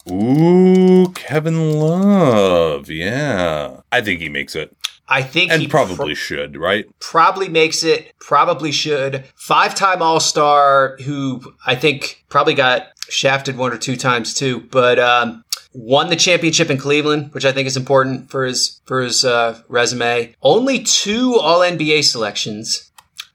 Ooh, Kevin Love. Yeah, I think he makes it, I think and he probably pro- should, right? probably makes it, probably should. Five time All Star, who I think probably got shafted one or two times too, but um, won the championship in Cleveland, which I think is important for his for his uh, resume. Only two All NBA selections.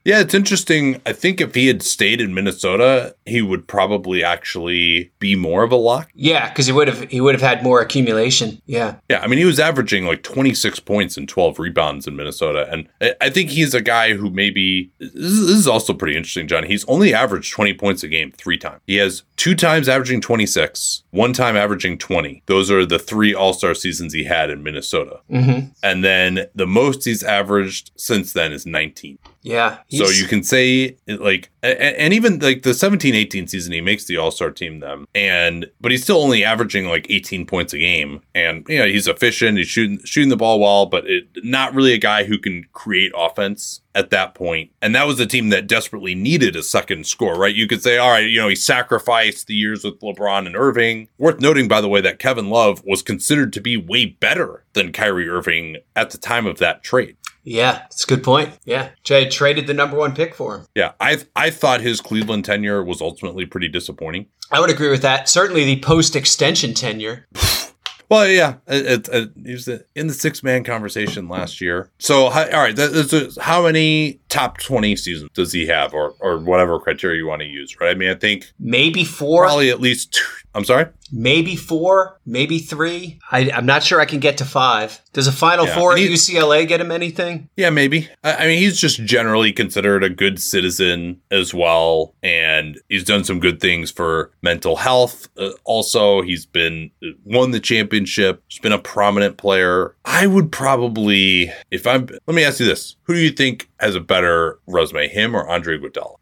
Yeah, it's interesting. I think if he had stayed in Minnesota, he would probably actually be more of a lock. Yeah, because he would have he would have had more accumulation. Yeah, Yeah, I mean, he was averaging like 26 points and 12 rebounds in Minnesota. And I- think he's a guy who maybe, this is also pretty interesting, John. He's only averaged 20 points a game three times. He has two times averaging 26, one time averaging 20. Those are the three All Star seasons he had in Minnesota. hmm And then the most he's averaged since then is 19. Yeah. So you can say like, and even like the 17 18 season, he makes the All Star team then. And, but he's still only averaging like 18 points a game. And, you know, he's efficient. He's shooting, shooting the ball well, but it, not really a guy who can create offense at that point. And that was a team that desperately needed a second score, right? You could say, all right, you know, he sacrificed the years with LeBron and Irving. Worth noting, by the way, that Kevin Love was considered to be way better than Kyrie Irving at the time of that trade. Yeah, it's a good point. Yeah, Jay traded the number one pick for him. Yeah, I I thought his Cleveland tenure was ultimately pretty disappointing. I would agree with that. Certainly the post extension tenure. Well, yeah, it, it, it, he was in the six man conversation last year. So, all right, that, that's a- how many top twenty seasons does he have, or or whatever criteria you want to use, right? I mean, I think Maybe four. probably at least. Two, I'm sorry. maybe four, maybe three. I, I'm not sure I can get to five. Does a Final Yeah, Four at UCLA get him anything? Yeah, maybe. I, I mean, he's just generally considered a good citizen as well, and he's done some good things for mental health. Uh, also, he's been won the championship. He's been a prominent player. I would probably, if I'm, let me ask you this: Who do you think has a better resume, him or Andre Iguodala?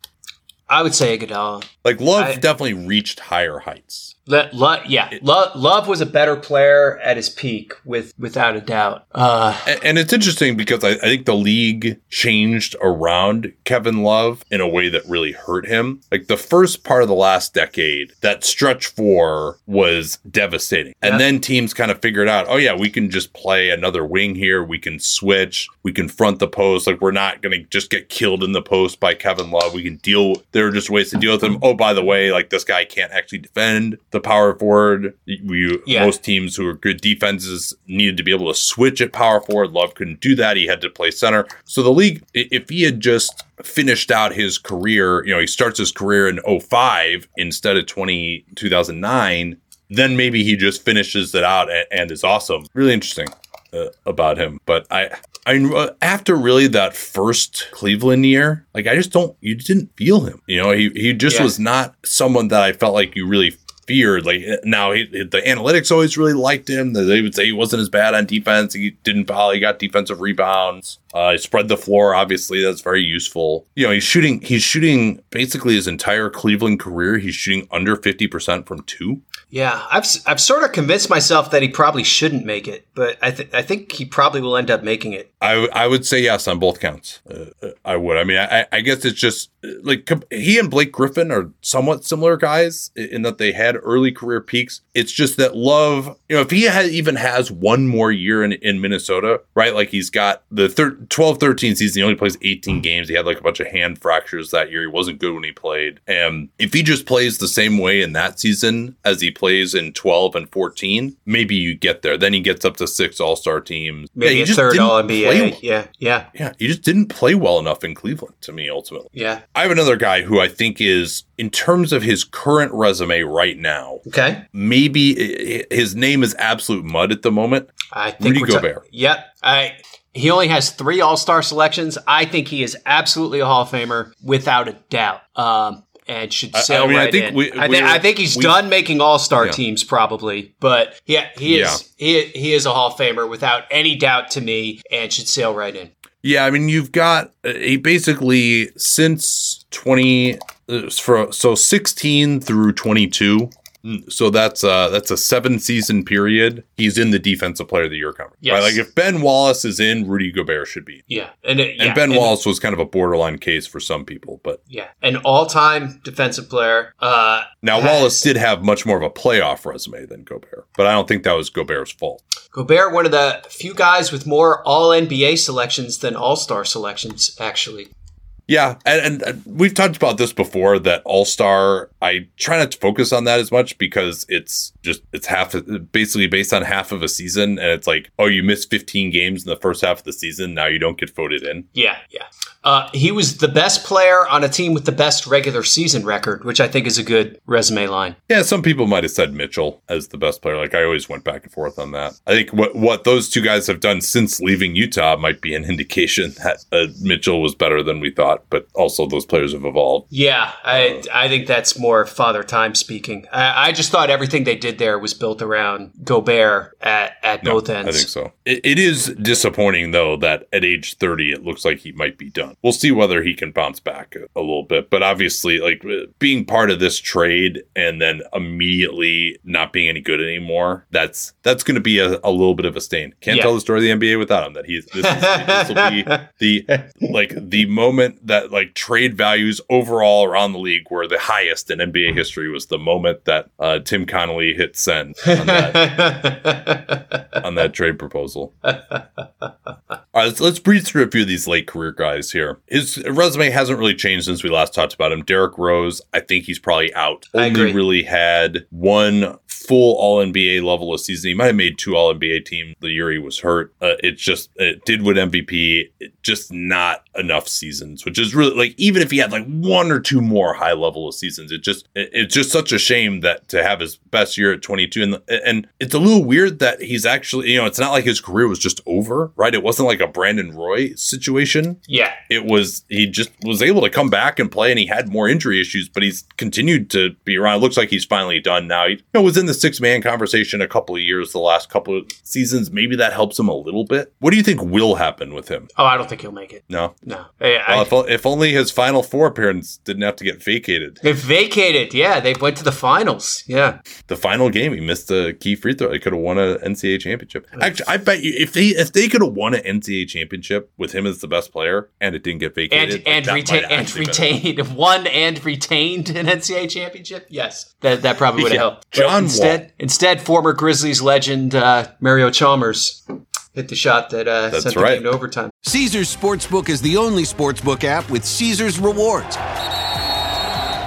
I would say Iguodala. Like Love I- definitely reached higher heights. Le- Lo- yeah, Lo- Love was a better player at his peak, with without a doubt. Uh, A- And it's interesting because I, I think the league changed around Kevin Love in a way that really hurt him. Like the first part of the last decade, that stretch four was devastating. And Yeah. then teams kind of figured out, oh, yeah, we can just play another wing here. We can switch. We can front the post. Like we're not going to just get killed in the post by Kevin Love. We can deal. There are just ways to deal with him. Oh, by the way, like this guy can't actually defend the power forward. We, Yeah. Most teams who are good defenses needed to be able to switch at power forward. Love couldn't do that. He had to play center. So the league, if he had just finished out his career, you know, he starts his career in 05 instead of 20, 2009, then maybe he just finishes it out and, and is awesome. Really interesting uh, about him. But I, I after really that first Cleveland year, like I just don't, you didn't feel him. You know, he he just Yeah. was not someone that I felt like you really feared. Like now, he, the analytics always really liked him. They would say he wasn't as bad on defense. He didn't foul. He got defensive rebounds. Uh, he spread the floor. Obviously, that's very useful. You know, he's shooting. He's shooting basically his entire Cleveland career. He's shooting under fifty percent from two. Yeah, I've I've sort of convinced myself that he probably shouldn't make it, but I th- I think he probably will end up making it. I, w- I would say yes on both counts. Uh, uh, I would. I mean, I, I guess it's just uh, like he and Blake Griffin are somewhat similar guys in that they had early career peaks. It's just that Love, you know, if he had, even has one more year in, in Minnesota, right? Like he's got the thir- 12 13 season, he only plays 18 games. He had like a bunch of hand fractures that year. He wasn't good when he played. And if he just plays the same way in that season as he plays in 12 and 14, maybe you get there. Then he gets up to six all star teams. Maybe he a third All NBA. Yeah, yeah, yeah, he just didn't play well enough in Cleveland to me ultimately. yeah. I have another guy who I think is, in terms of his current resume right now, Okay, maybe his name is absolute mud at the moment. I think Rudy we're ta- Gobert. yep. I he only has three All Star selections. I think he is absolutely a Hall of Famer without a doubt. Um, and should sail I mean, I think in. we- I, were- I think he's we- done making All Star Yeah. teams probably, but yeah, he is he he is a Hall of Famer without any doubt to me, and should sail right in. Yeah, I mean, you've got uh, he basically since 20 uh, for so 16 through 22. mm, So that's uh that's a seven season period. He's in the defensive player of the year conference. Yes. Right? Like if Ben Wallace is in, Rudy Gobert should be. Yeah, and it, And yeah, Ben Wallace was kind of a borderline case for some people, but yeah, an all time defensive player. Uh, now has- Wallace did have much more of a playoff resume than Gobert. But I don't think that was Gobert's fault. Gobert, one of the few guys with more All NBA selections than All Star selections, actually. Yeah, and, and, we've talked about this before. That All Star, I try not to focus on that as much because it's just it's half basically based on half of a season, and it's like, oh, you missed 15 games in the first half of the season, now you don't get voted in. Yeah, yeah. Uh, he was the best player on a team with the best regular season record, which I think is a good resume line. Yeah, some people might have said Mitchell as the best player. Like I always went back and forth on that. I think what what those two guys have done since leaving Utah might be an indication that uh, Mitchell was better than we thought, but also those players have evolved. Yeah, I I think that's more father time speaking. I, I just thought everything they did there was built around Gobert at, at both ends. I think so. It, it is disappointing though that at age 30 it looks like he might be done. We'll see whether he can bounce back a, little bit, but obviously like uh, being part of this trade and then immediately not being any good anymore, that's that's going to be a, a little bit of a stain. Can't Yeah. tell the story of the NBA without him that he's this, is, this will be the like the moment that like trade values overall around the league were the highest in NBA history was the moment that uh, Tim Connolly hit send on that on that trade proposal. All right, let's, let's breeze through a few of these late career guys here. His resume hasn't really changed since we last talked about him. Derrick Rose, I think he's probably out. I Only agree. really had one full All NBA level of season. He might have made two All NBA teams the year he was hurt. Uh, it just it did win MVP. It just not enough seasons, which is really like even if he had like one or two more high level of seasons, it just it, it's just such a shame that to have his best year at 22 and and it's a little weird that he's actually you know it's not like his career was just over, right? It wasn't like a Brandon Roy situation yeah, it was he just was able to come back and play and he had more injury issues but he's continued to be around. It looks like he's finally done now. He you know, was in the six man conversation a couple of years the last couple of seasons. Maybe that helps him a little bit. What do you think will happen with him? Oh, I don't think he'll make it. no? No, I, I, well, if, if only his final four appearance didn't have to get vacated. They vacated. Yeah, they went to the finals. Yeah, the final game he missed a key free throw. He could have won a ncaa championship. Actually i bet you if they if they could have won an ncaa championship with him as the best player and it didn't get and vacated like, and that retain might and actually been- retained won and retained an NCAA championship. Yes, that that probably would have Yeah. helped. But John instead, Wall. instead, former Grizzlies legend uh, Mario Chalmers hit the shot that uh, That's sent the right. game to overtime. Caesars Sportsbook is the only sportsbook app with Caesars rewards.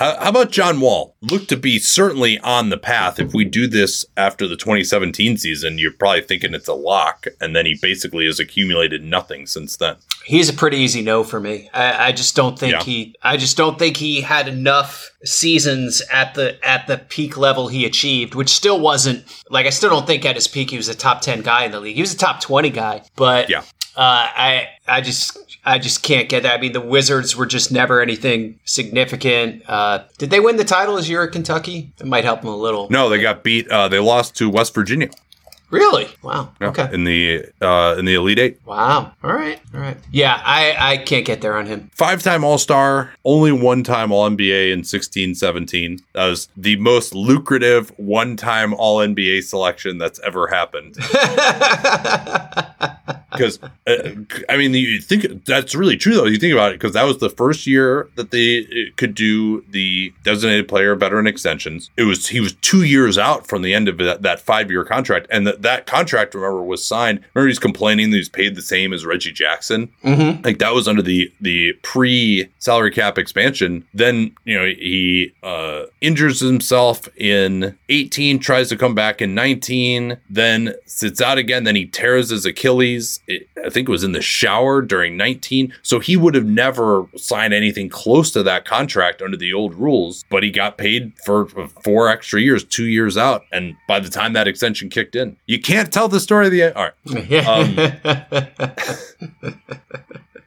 How, how about John Wall? Look to be certainly on the path. If we do this after the 2017 season, you're probably thinking it's a lock. And then he basically has accumulated nothing since then. He's a pretty easy no for me. I, I just don't think Yeah. he. I just don't think he had enough seasons at the at the peak level he achieved, which still wasn't like I still don't think at his peak he was a top ten guy in the league. He was a top twenty guy, but Yeah. uh, I I just I just can't get that. I mean, the Wizards were just never anything significant. Uh, did they win the title as year at Kentucky? It might help them a little. No, they got beat. Uh, they lost to West Virginia. Really? Wow. Yeah, Okay. In the uh, in the Elite Eight. Wow. All right. All right. Yeah, I, I can't get there on him. Five time All Star, only one time All NBA in 16 17. That was the most lucrative one time All NBA selection that's ever happened. Because, uh, I mean, you think that's really true, though. You think about it, because that was the first year that they uh, could do the designated player veteran extensions. It was, he was two years out from the end of that, that five year contract. And that, that contract, remember, was signed. Remember, he's complaining that he's paid the same as Reggie Jackson? Mm-hmm. like that was under the the pre salary cap expansion. Then you know he uh injures himself in 18 tries to come back in 19 then sits out again then he tears his achilles. It, i think it was in the shower during 19 so he would have never signed anything close to that contract under the old rules but he got paid for four extra years two years out. And by the time that extension kicked in you can't tell the story of the all right Um,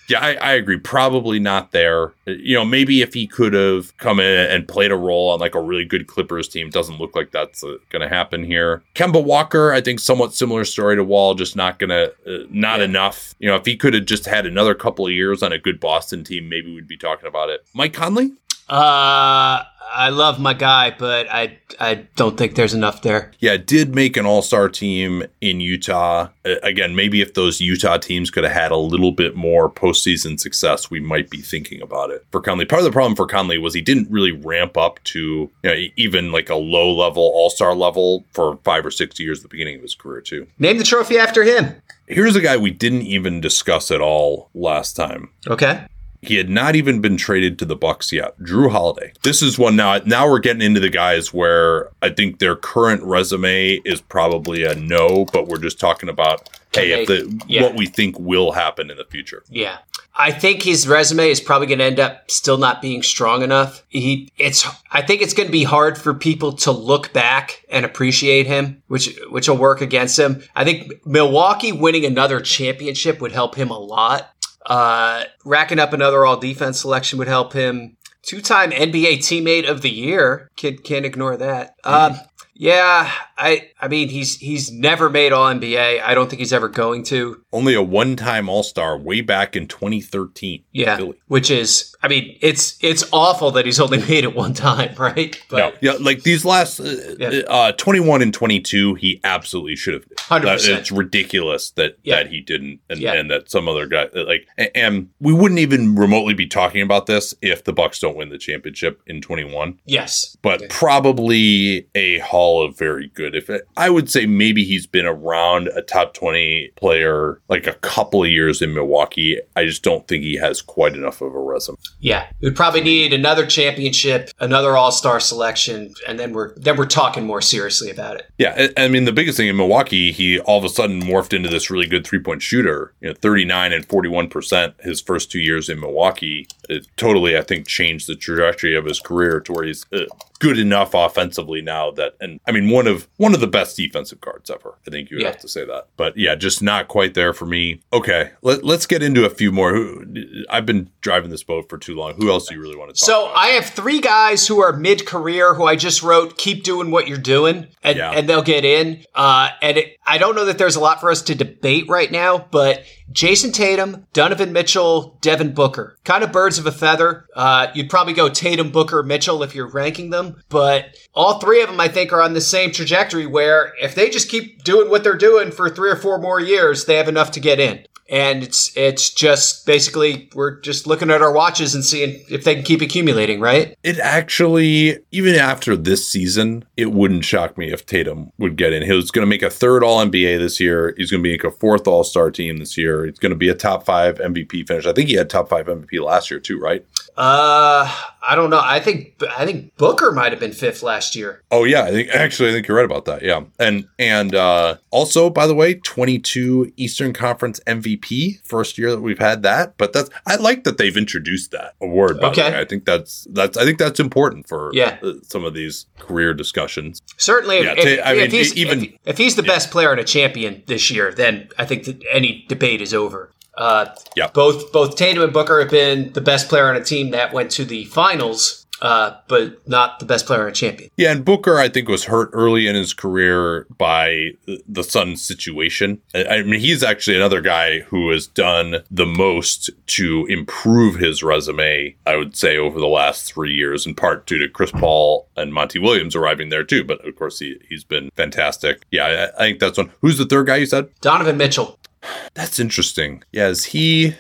Yeah, I, I agree. Probably not there. You know, maybe if he could have come in and played a role on like a really good Clippers team, doesn't look like that's uh, going to happen here. Kemba Walker, I think, somewhat similar story to Wall, just not going to, uh, not Yeah. enough. You know, if he could have just had another couple of years on a good Boston team, maybe we'd be talking about it. Mike Conley? Uh, I love my guy, but I I don't think there's enough there. Yeah, did make an all star team in Utah. Uh, again, maybe if those Utah teams could have had a little bit more postseason success, we might be thinking about it for Conley. Part of the problem for Conley was he didn't really ramp up to you know, even like a low level all star level for five or six years at the beginning of his career, too. Name the trophy after him. Here's a guy we didn't even discuss at all last time. Okay. He had not even been traded to the Bucks yet. Jrue Holiday. This is one now. Now we're getting into the guys where I think their current resume is probably a no, but we're just talking about hey, if the Yeah. what we think will happen in the future. Yeah. I think his resume is probably going to end up still not being strong enough. He, it's, I think it's going to be hard for people to look back and appreciate him, which, which will work against him. I think Milwaukee winning another championship would help him a lot. Uh, racking up another all defense selection would help him. Two time NBA teammate of the year. Kid can't ignore that. Um, yeah, I I mean he's he's never made all NBA. I don't think he's ever going to. Only a one-time All-Star way back in 2013. Yeah, Philly. which is, I mean, it's it's awful that he's only made it one time, right? no, yeah, like these last uh, Yeah. uh, 21 and 22, he absolutely should have. 100%. Uh, It's ridiculous that Yeah. that he didn't, and, Yeah. and that some other guy like. a- And we wouldn't even remotely be talking about this if the Bucks don't win the championship in 21. yes, But Yeah. probably a Hall of very good. If it, I would say maybe he's been around a top 20 player like a couple of years in Milwaukee. I just don't think he has quite enough of a resume. Yeah, we'd probably need another championship, another All Star selection, and then we're then we're talking more seriously about it. Yeah, I I mean the biggest thing in Milwaukee, he all of a sudden morphed into this really good three point shooter. You know, thirty nine and forty one percent his first two years in Milwaukee. It totally, I think, changed the trajectory of his career to where he's uh, good enough offensively now that, and I mean one of one of the best defensive guards ever. I think you would Yeah. have to say that. But yeah, just not quite there for me. Okay, let, let's get into a few more. I've been driving this boat for too long. Who else do you really want to talk? So about? I have three guys who are mid career who I just wrote keep doing what you're doing and, Yeah. and they'll get in. Uh, and it, I don't know that there's a lot for us to debate right now, but Jayson Tatum, Donovan Mitchell, Devin Booker, kind of birds of a feather. Uh, you'd probably go Tatum, Booker, Mitchell if you're ranking them, but all three of them I think are on the same trajectory where if they just keep doing what they're doing for three or four more years, they have enough to get in and it's it's just basically we're just looking at our watches and seeing if they can keep accumulating, right? It actually, even after this season, it wouldn't shock me if Tatum would get in. He was going to make a third All NBA this year. He's going to make a fourth All Star team this year. He's going to be a top five MVP finish. I think he had top five MVP last year too, right? Uh, I don't know. I think I think Booker might have been fifth last year. Oh yeah, I think actually I think you're right about that. Yeah, and and uh, also by the way, 22 Eastern Conference MVP first year that we've had that. But that's I like that they've introduced that award. By Okay. the way. I think that's that's I think that's important for Yeah. uh, some of these career discussions. Certainly, if, Yeah, if, I mean, if he's even- if, if he's the best player and a champion this year, then I think that any debate is over. Uh, Yeah. both both Tatum and Booker have been the best player on a team that went to the finals uh, but not the best player on a champion. Yeah, and Booker, I think, was hurt early in his career by the Suns situation. I mean, he's actually another guy who has done the most to improve his resume, I would say, over the last three years, in part due to Chris Paul and Monty Williams arriving there, too. But of course, he, he's been fantastic. Yeah, I, I think that's one. Who's the third guy you said? Donovan Mitchell. That's interesting. Yeah, is he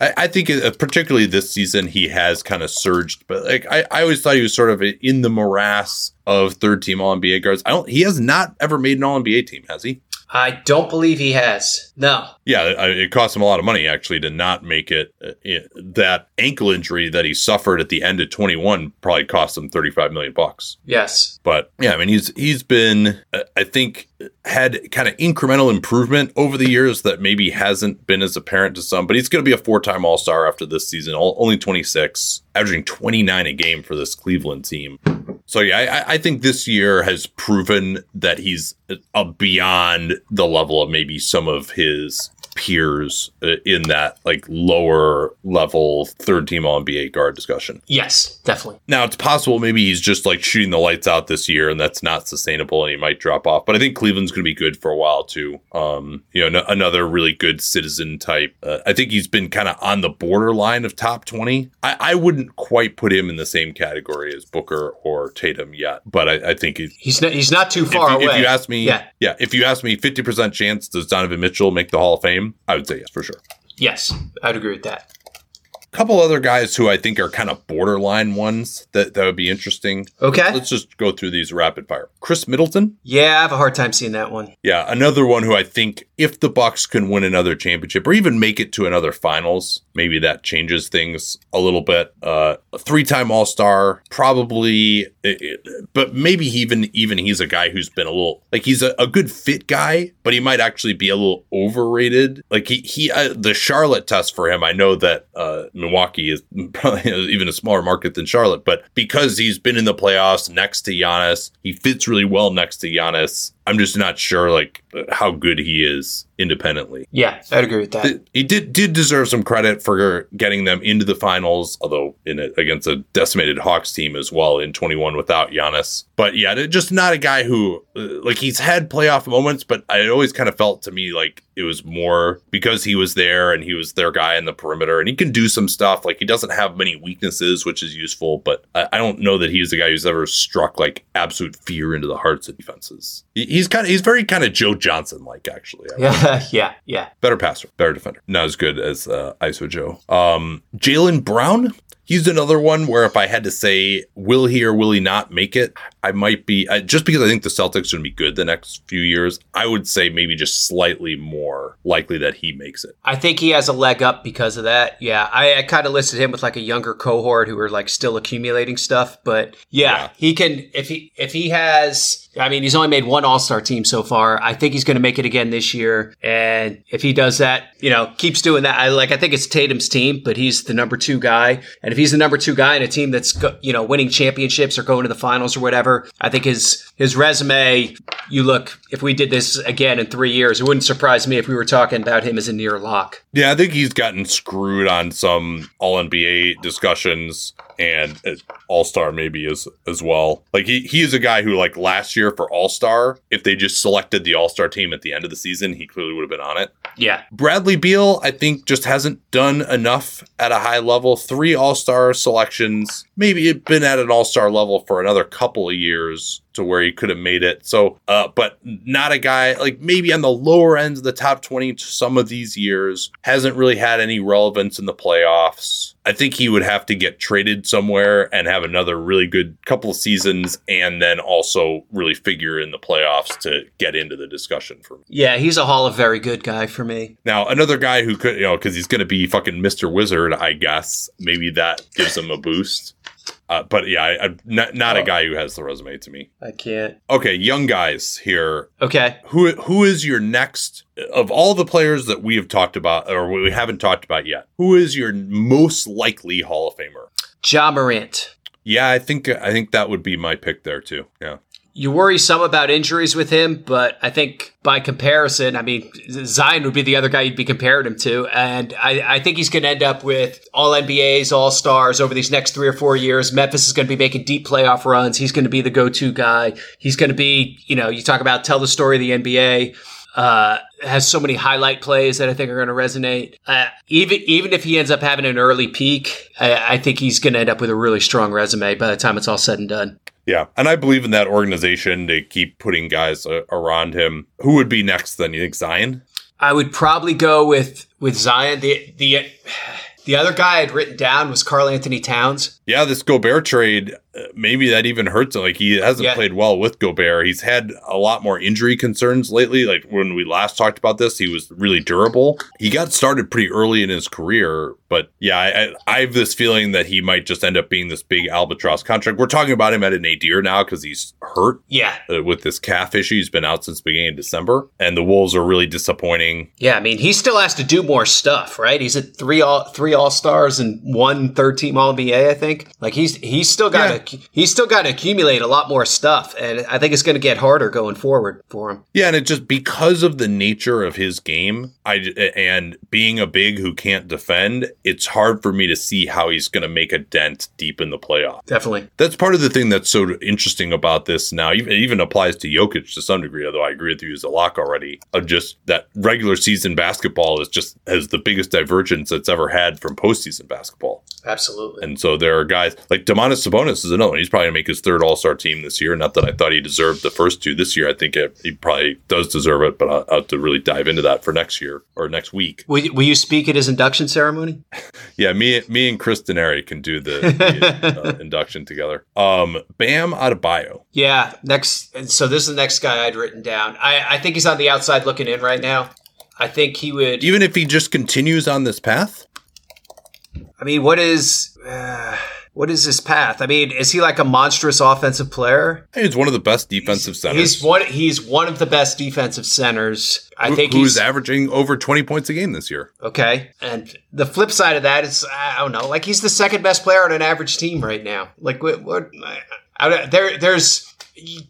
I, I think, uh, particularly this season, he has kind of surged. But like, I, I always thought he was sort of in the morass of third team All NBA guards. I don't. He has not ever made an All NBA team, has he? I don't believe he has. No. Yeah, it cost him a lot of money actually to not make it. Uh, that ankle injury that he suffered at the end of 21 probably cost him 35 million bucks. Yes. But yeah, I mean he's he's been uh, I think had kind of incremental improvement over the years that maybe hasn't been as apparent to some, but he's going to be a four-time All-Star after this season. Only 26, averaging 29 a game for this Cleveland team. So yeah, I, I, think this year has proven that he's uh, beyond the level of maybe some of his peers uh, in that like lower level third team all NBA guard discussion. Yes, definitely. Now it's possible maybe he's just like shooting the lights out this year and that's not sustainable and he might drop off. But I think Cleveland's going to be good for a while too. Um, you know, n- another really good citizen type. Uh, I think he's been kind of on the borderline of top 20. I-, I wouldn't quite put him in the same category as Booker or Tatum yet, but I, I think he's he's not, he's not too far if, away. If you ask me, yeah. yeah, if you ask me 50% chance does Donovan Mitchell make the Hall of Fame? I would say yes for sure. Yes, I'd agree with that couple other guys who I think are kind of borderline ones that, that would be interesting. Okay. Let's just go through these rapid fire. Khris Middleton. Yeah, I have a hard time seeing that one. Yeah, another one who I think if the Bucks can win another championship or even make it to another finals, maybe that changes things a little bit. Uh, a three-time All-Star, probably, but maybe even even he's a guy who's been a little like he's a, a good fit guy, but he might actually be a little overrated. Like he he uh, the Charlotte test for him. I know that. Uh, Milwaukee is probably even a smaller market than Charlotte, but because he's been in the playoffs next to Giannis, he fits really well next to Giannis. I'm just not sure like how good he is independently. Yeah, I'd agree with that. He did did deserve some credit for getting them into the finals, although in it against a decimated Hawks team as well in 21 without Giannis. But yeah, just not a guy who uh, like he's had playoff moments, but I always kind of felt to me like it was more because he was there and he was their guy in the perimeter and he can do some stuff. Like he doesn't have many weaknesses, which is useful, but I, I don't know that he's the guy who's ever struck like absolute fear into the hearts of defenses. He's kind of he's very kind of Joe Johnson like actually. Yeah, yeah, yeah. Better passer, better defender. Not as good as uh, ISO Joe. Um, Jaylen Brown. He's another one where if I had to say, will he or will he not make it? I might be, just because I think the Celtics are going to be good the next few years, I would say maybe just slightly more likely that he makes it. I think he has a leg up because of that. Yeah. I, I kind of listed him with like a younger cohort who are like still accumulating stuff. But yeah, yeah. he can, if he, if he has, I mean, he's only made one All Star team so far. I think he's going to make it again this year. And if he does that, you know, keeps doing that, I like. I think it's Tatum's team, but he's the number two guy. And if he's the number two guy in a team that's you know winning championships or going to the finals or whatever, I think his his resume. You look. If we did this again in three years, it wouldn't surprise me if we were talking about him as a near lock. Yeah, I think he's gotten screwed on some All NBA discussions and All Star maybe as as well. Like he he is a guy who like last year for All Star, if they just selected the All Star team at the end of the season, he clearly would have been on it. Yeah. Bradley Beal, I think, just hasn't done enough at a high level. Three All Star selections, maybe been at an All Star level for another couple of years to where he could have made it. So, uh, but not a guy like maybe on the lower end of the top 20 some of these years, hasn't really had any relevance in the playoffs. I think he would have to get traded somewhere and have another really good couple of seasons and then also really figure in the playoffs to get into the discussion for me. Yeah, he's a Hall of Very Good guy for me. Now, another guy who could, you know, because he's going to be fucking Mr. Wizard, I guess. Maybe that gives him a boost. Uh, but yeah, I, am not, not oh. a guy who has the resume to me. I can't. Okay, young guys here. Okay. Who who is your next of all the players that we have talked about or we haven't talked about yet? Who is your most likely Hall of Famer? Ja Morant. Yeah, I think I think that would be my pick there too. Yeah. You worry some about injuries with him, but I think by comparison, I mean, Zion would be the other guy you'd be comparing him to. And I, I think he's going to end up with all NBAs, all stars over these next three or four years. Memphis is going to be making deep playoff runs. He's going to be the go to guy. He's going to be, you know, you talk about tell the story of the NBA. Uh, has so many highlight plays that I think are going to resonate. Uh, even even if he ends up having an early peak, I, I think he's going to end up with a really strong resume by the time it's all said and done. Yeah, and I believe in that organization to keep putting guys uh, around him. Who would be next then? You think Zion? I would probably go with with Zion. The the the other guy I'd written down was Karl-Anthony Towns. Yeah, this Gobert trade maybe that even hurts him. Like he hasn't yeah. played well with Gobert. He's had a lot more injury concerns lately. Like when we last talked about this, he was really durable. He got started pretty early in his career, but yeah, I, I have this feeling that he might just end up being this big albatross contract. We're talking about him at an nadir now because he's hurt. Yeah, uh, with this calf issue, he's been out since beginning of December, and the Wolves are really disappointing. Yeah, I mean he still has to do more stuff, right? He's at three all three All Stars and one third team All NBA, I think. Like he's he's still got yeah. to he's still got to accumulate a lot more stuff, and I think it's going to get harder going forward for him. Yeah, and it just because of the nature of his game, I and being a big who can't defend, it's hard for me to see how he's going to make a dent deep in the playoff. Definitely, that's part of the thing that's so interesting about this. Now, it even applies to Jokic to some degree, although I agree with you as a lock already. Of just that regular season basketball is just has the biggest divergence that's ever had from postseason basketball. Absolutely, and so there are guys like Domantas Sabonis is another one. He's probably going to make his third All Star team this year. Not that I thought he deserved the first two this year. I think it, he probably does deserve it, but I'll, I'll, have to really dive into that for next year or next week. Will you, will you speak at his induction ceremony? yeah, me, me and Chris Denari can do the, the uh, induction together. Um, Bam Adebayo. Yeah, next. So this is the next guy I'd written down. I, I think he's on the outside looking in right now. I think he would, even if he just continues on this path. I mean, what is? Uh, what is his path? I mean, is he like a monstrous offensive player? He's one of the best defensive he's, centers. He's one. He's one of the best defensive centers. I Who, think who's averaging over twenty points a game this year. Okay, and the flip side of that is I don't know. Like he's the second best player on an average team right now. Like what? what I, there, there's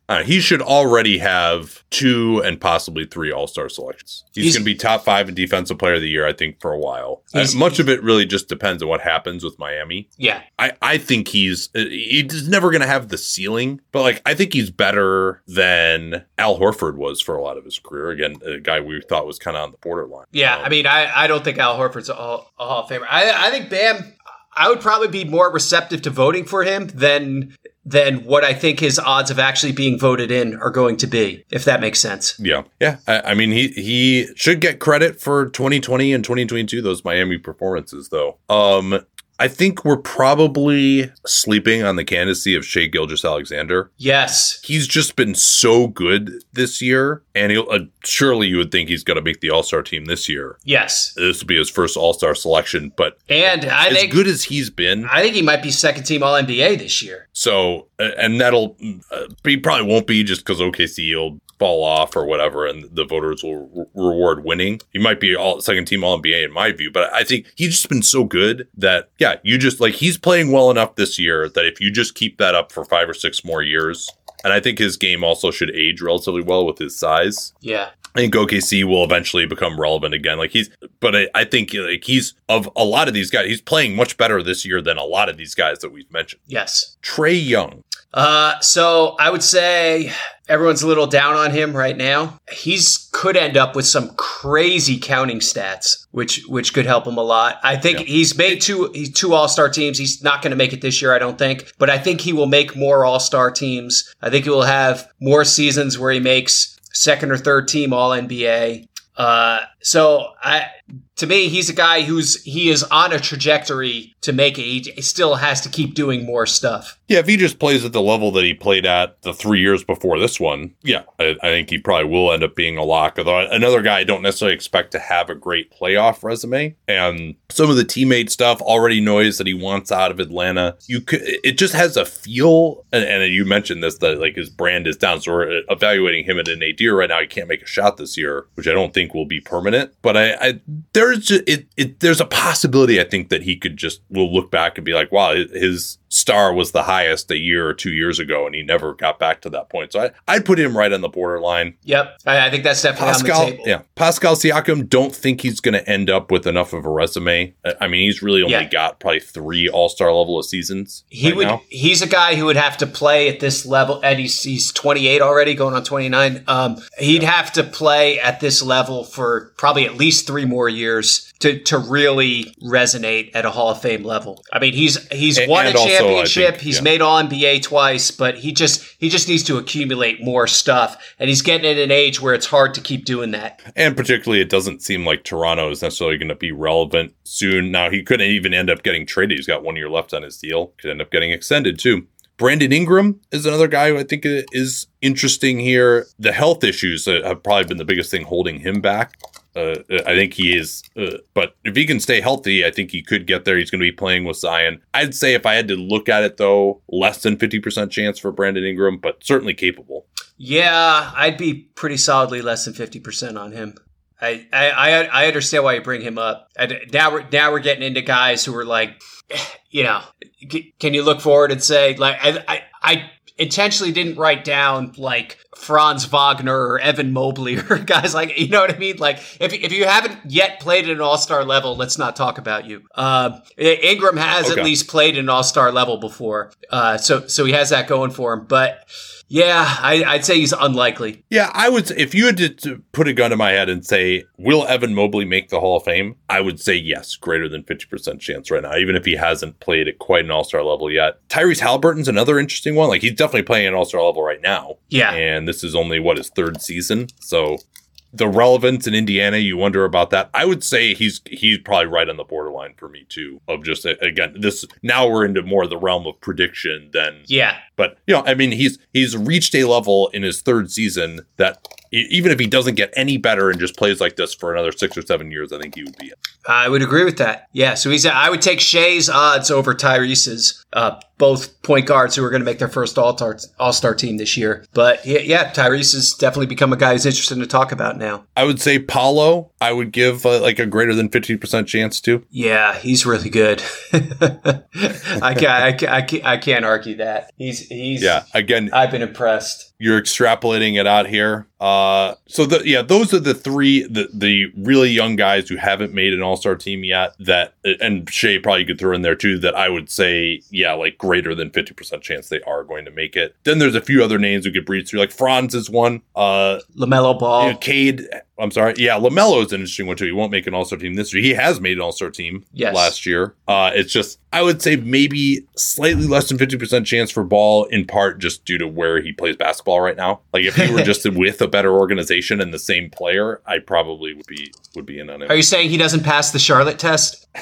uh, he should already have two and possibly three All Star selections. He's, he's going to be top five in Defensive Player of the Year, I think, for a while. Uh, much of it really just depends on what happens with Miami. Yeah, I, I think he's uh, he's never going to have the ceiling, but like I think he's better than Al Horford was for a lot of his career. Again, a guy we thought was kind of on the borderline. Yeah, um, I mean, I, I don't think Al Horford's a Hall, a Hall of Famer. I I think Bam. I would probably be more receptive to voting for him than than what I think his odds of actually being voted in are going to be, if that makes sense. Yeah. Yeah. I, I, mean, he, he should get credit for 2020 and 2022, those Miami performances, though. Um, I think we're probably sleeping on the candidacy of Shai Gilgeous-Alexander. Yes. He's just been so good this year. And he'll, uh, surely you would think he's going to make the All Star team this year. Yes. This will be his first All Star selection. But and I as think, good as he's been, I think he might be second team All NBA this year. So, and that'll, uh, he probably won't be just because OKC will fall off or whatever, and the voters will re- reward winning. He might be all second team All NBA in my view, but I think he's just been so good that yeah, you just like he's playing well enough this year that if you just keep that up for five or six more years, and I think his game also should age relatively well with his size. Yeah. I think OKC will eventually become relevant again. Like he's, but I, I, think like he's of a lot of these guys, he's playing much better this year than a lot of these guys that we've mentioned. Yes. Trae Young. Uh, so I would say everyone's a little down on him right now. He's could end up with some crazy counting stats, which which could help him a lot. I think yeah. he's made two he's two All Star teams. He's not going to make it this year, I don't think, but I think he will make more All Star teams. I think he will have more seasons where he makes second or third team All NBA. Uh, so I to me, he's a guy who's he is on a trajectory to make it. He still has to keep doing more stuff. Yeah, if he just plays at the level that he played at the three years before this one, yeah, I, I think he probably will end up being a lock. Although another guy I don't necessarily expect to have a great playoff resume, and some of the teammate stuff already knows that he wants out of Atlanta. You could, it just has a feel, and, and you mentioned this that like his brand is down. So we're evaluating him at an nadir right now. He can't make a shot this year, which I don't think will be permanent. But I, I there's just, it, it there's a possibility I think that he could just will look back and be like, wow, his star was the highest a year or two years ago, and he never got back to that point. So I, I'd put him right on the borderline. Yep, I, I think that's definitely Pascal, on the table. yeah, Pascal Siakam. Don't think he's going to end up with enough of a resume. I mean, he's really only Yeah. got probably three All Star level of seasons. He right would. now. He's a guy who would have to play at this level, and he's he's 28 already, going on 29. Um, he'd have to play at this level for probably at least three more years to to really resonate at a Hall of Fame level. I mean, he's he's A- won a and championship. think, he's yeah. made All NBA twice, but he just he just needs to accumulate more stuff, and he's getting at an age where it's hard to keep doing that. And particularly, it doesn't seem like Toronto is necessarily going to be relevant soon. Now, he couldn't even end up getting traded. He's got one year left on his deal. Could end up getting extended too. Brandon Ingram is another guy who I think is interesting here. The health issues uh, have probably been the biggest thing holding him back. Uh, I think he is, uh, but if he can stay healthy, I think he could get there. He's going to be playing with Zion. I'd say if I had to look at it though, less than 50% chance for Brandon Ingram, but certainly capable. Yeah, I'd be pretty solidly less than fifty percent on him. I, I I understand why you bring him up. I, now we're now we're getting into guys who are like, you know, can you look forward and say like I, I intentionally didn't write down like Franz Wagner or Evan Mobley or guys like you know what I mean. Like if if you haven't yet played at an All Star level, let's not talk about you. Uh, Ingram has Okay. at least played at an All Star level before, uh, so so he has that going for him, but. Yeah, I, I'd say he's unlikely. Yeah, I would. If you had to, to put a gun to my head and say, "Will Evan Mobley make the Hall of Fame?" I would say yes, greater than fifty percent chance right now, even if he hasn't played at quite an All Star level yet. Tyrese Halliburton's another interesting one. Like he's definitely playing at All Star level right now, Yeah. and this is only what his third season. So the relevance in Indiana, you wonder about that. I would say he's he's probably right on the borderline for me too. Of just again, this now we're into more of the realm of prediction than Yeah. but you know, I mean, he's he's reached a level in his third season that even if he doesn't get any better and just plays like this for another six or seven years, I think he would be. I would agree with that. Yeah. So he's, I would take Shai's odds over Tyrese's, uh, both point guards who are going to make their first all star team this year. But yeah, yeah, Tyrese has definitely become a guy who's interesting to talk about now. I would say Paolo. I would give uh, like a greater than fifty percent chance to. Yeah, he's really good. I can't, I can't, I can't, I can't argue that. He's, he's, Yeah, again, I've been impressed. you're extrapolating it out here. Uh, so the yeah, those are the three the the really young guys who haven't made an All Star team yet. That and Shai probably could throw in there too. That I would say yeah, like greater than fifty percent chance they are going to make it. Then there's a few other names we could breeze through. Like Franz is one. Uh, LaMelo Ball. you know, Cade. I'm sorry. Yeah, Lamelo is an interesting one too. He won't make an All Star team this year. He has made an All Star team Yes. last year. Uh, it's just I would say maybe slightly less than fifty percent chance for Ball, in part just due to where he plays basketball right now. Like if he were just with a better organization and the same player, I probably would be would be in on Are you saying he doesn't pass the Charlotte test?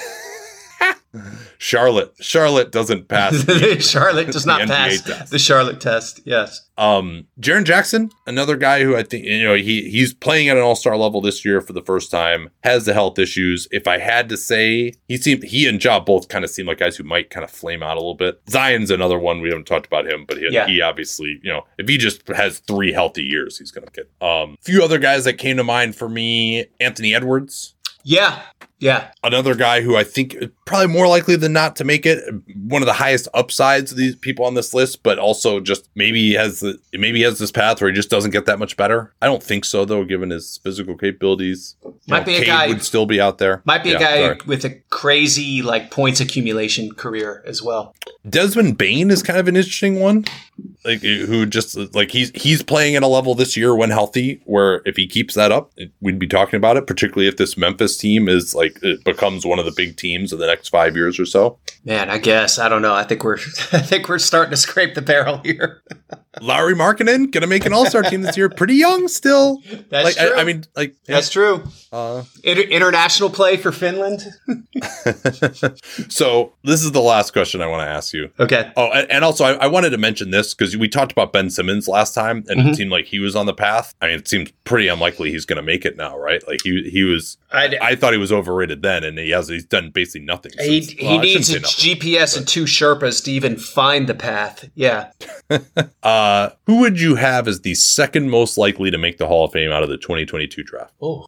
Charlotte, Charlotte doesn't pass. Charlotte does not pass test. the Charlotte test. Yes. Um, Jaren Jackson, another guy who I think you know he he's playing at an All Star level this year for the first time. Has the health issues. If I had to say, he seemed he and Job both kind of seem like guys who might kind of flame out a little bit. Zion's another one we haven't talked about him, but he, Yeah. he obviously you know if he just has three healthy years, he's gonna get. Um, few other guys that came to mind for me: Anthony Edwards. Yeah. Yeah. Another guy who I think probably more likely than not to make it. One of the highest upsides of these people on this list, but also just maybe he has the maybe has this path where he just doesn't get that much better. I don't think so though, given his physical capabilities. Might be a Cade guy- would still be out there. Might be Yeah, a guy sorry. with a crazy like points accumulation career as well. Desmond Bane is kind of an interesting one. Like who just like he's he's playing at a level this year when healthy, where if he keeps that up, it- we'd be talking about it. Particularly if this Memphis team is like it becomes one of the big teams of the next five years or so. Man, I guess I don't know. I think we're I think we're starting to scrape the barrel here. Lauri Markkanen gonna make an All Star team this year. Pretty young still. That's like I- true. I, mean, like That's true. uh, Inter- international play for Finland. so this is the last question I want to ask you. Okay. Oh, and, and also I, I wanted to mention this because we talked about Ben Simmons last time, and Mhm. it seemed like he was on the path. I mean, it seems pretty unlikely he's going to make it now, right? Like he he was. I, I thought he was overrated then, and he has he's done basically nothing. he since. he Well, I needs a nothing. GPS and two Sherpas to even find the path. Yeah. Uh, Uh, who would you have as the second most likely to make the Hall of Fame out of the 2022 draft? Oh.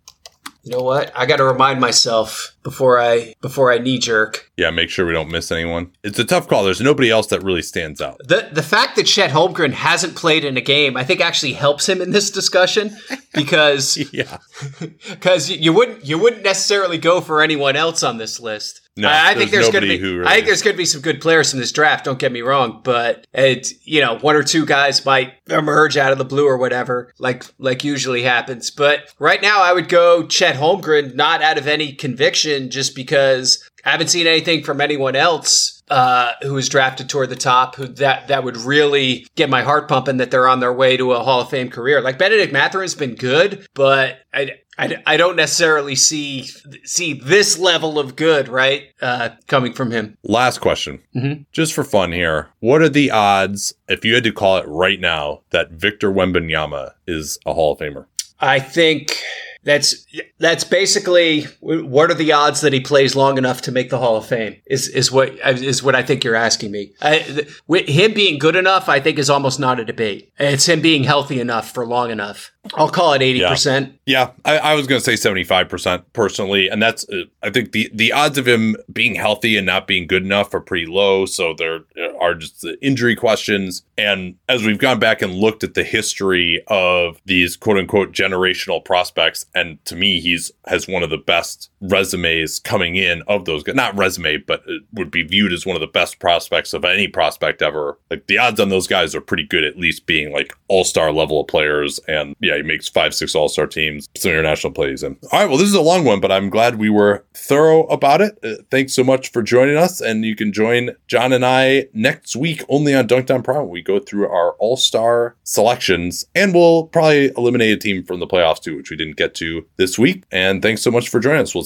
You know what? I got to remind myself before I before I knee jerk. Yeah, make sure we don't miss anyone. It's a tough call. There's nobody else that really stands out. The the fact that Chet Holmgren hasn't played in a game, I think actually helps him in this discussion because yeah, because you wouldn't you wouldn't necessarily go for anyone else on this list. No, I, I think there's there's going to be. really- I think there's going to be some good players from this draft. Don't get me wrong, but it's you know one or two guys might emerge out of the blue or whatever, like like usually happens. But right now, I would go Chet Holmgren, not out of any conviction, just because I haven't seen anything from anyone else uh, who was drafted toward the top who that that would really get my heart pumping that they're on their way to a Hall of Fame career. Like Bennedict Mathurin's been good, but I, I, I don't necessarily see see this level of good right uh, coming from him. Last question, Mhm. just for fun here. What are the odds, if you had to call it right now, that Victor Wembanyama is a Hall of Famer? I think that's that's basically what are the odds that he plays long enough to make the Hall of Fame is is what is what I think you're asking me. I, th- him being good enough, I think is almost not a debate. It's him being healthy enough for long enough. I'll call it eighty percent. Yeah, I, I was going to say 75% personally. And that's, uh, I think the, the odds of him being healthy and not being good enough are pretty low. So there are just the injury questions. And as we've gone back and looked at the history of these quote unquote generational prospects, and to me, he's has one of the best resumes coming in of those guys. Not resume, but would be viewed as one of the best prospects of any prospect ever. Like the odds on those guys are pretty good, at least being like all star level of players. And yeah, he makes five, six all star teams, some international plays. And all right, well, this is a long one, but I'm glad we were thorough about it. Uh, thanks so much for joining us. And you can join John and I next week only on Dunc'd On Prime. We go through our all star selections and we'll probably eliminate a team from the playoffs too, which we didn't get to this week. And thanks so much for joining us. We'll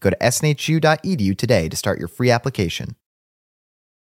Go to snhu.edu today to start your free application.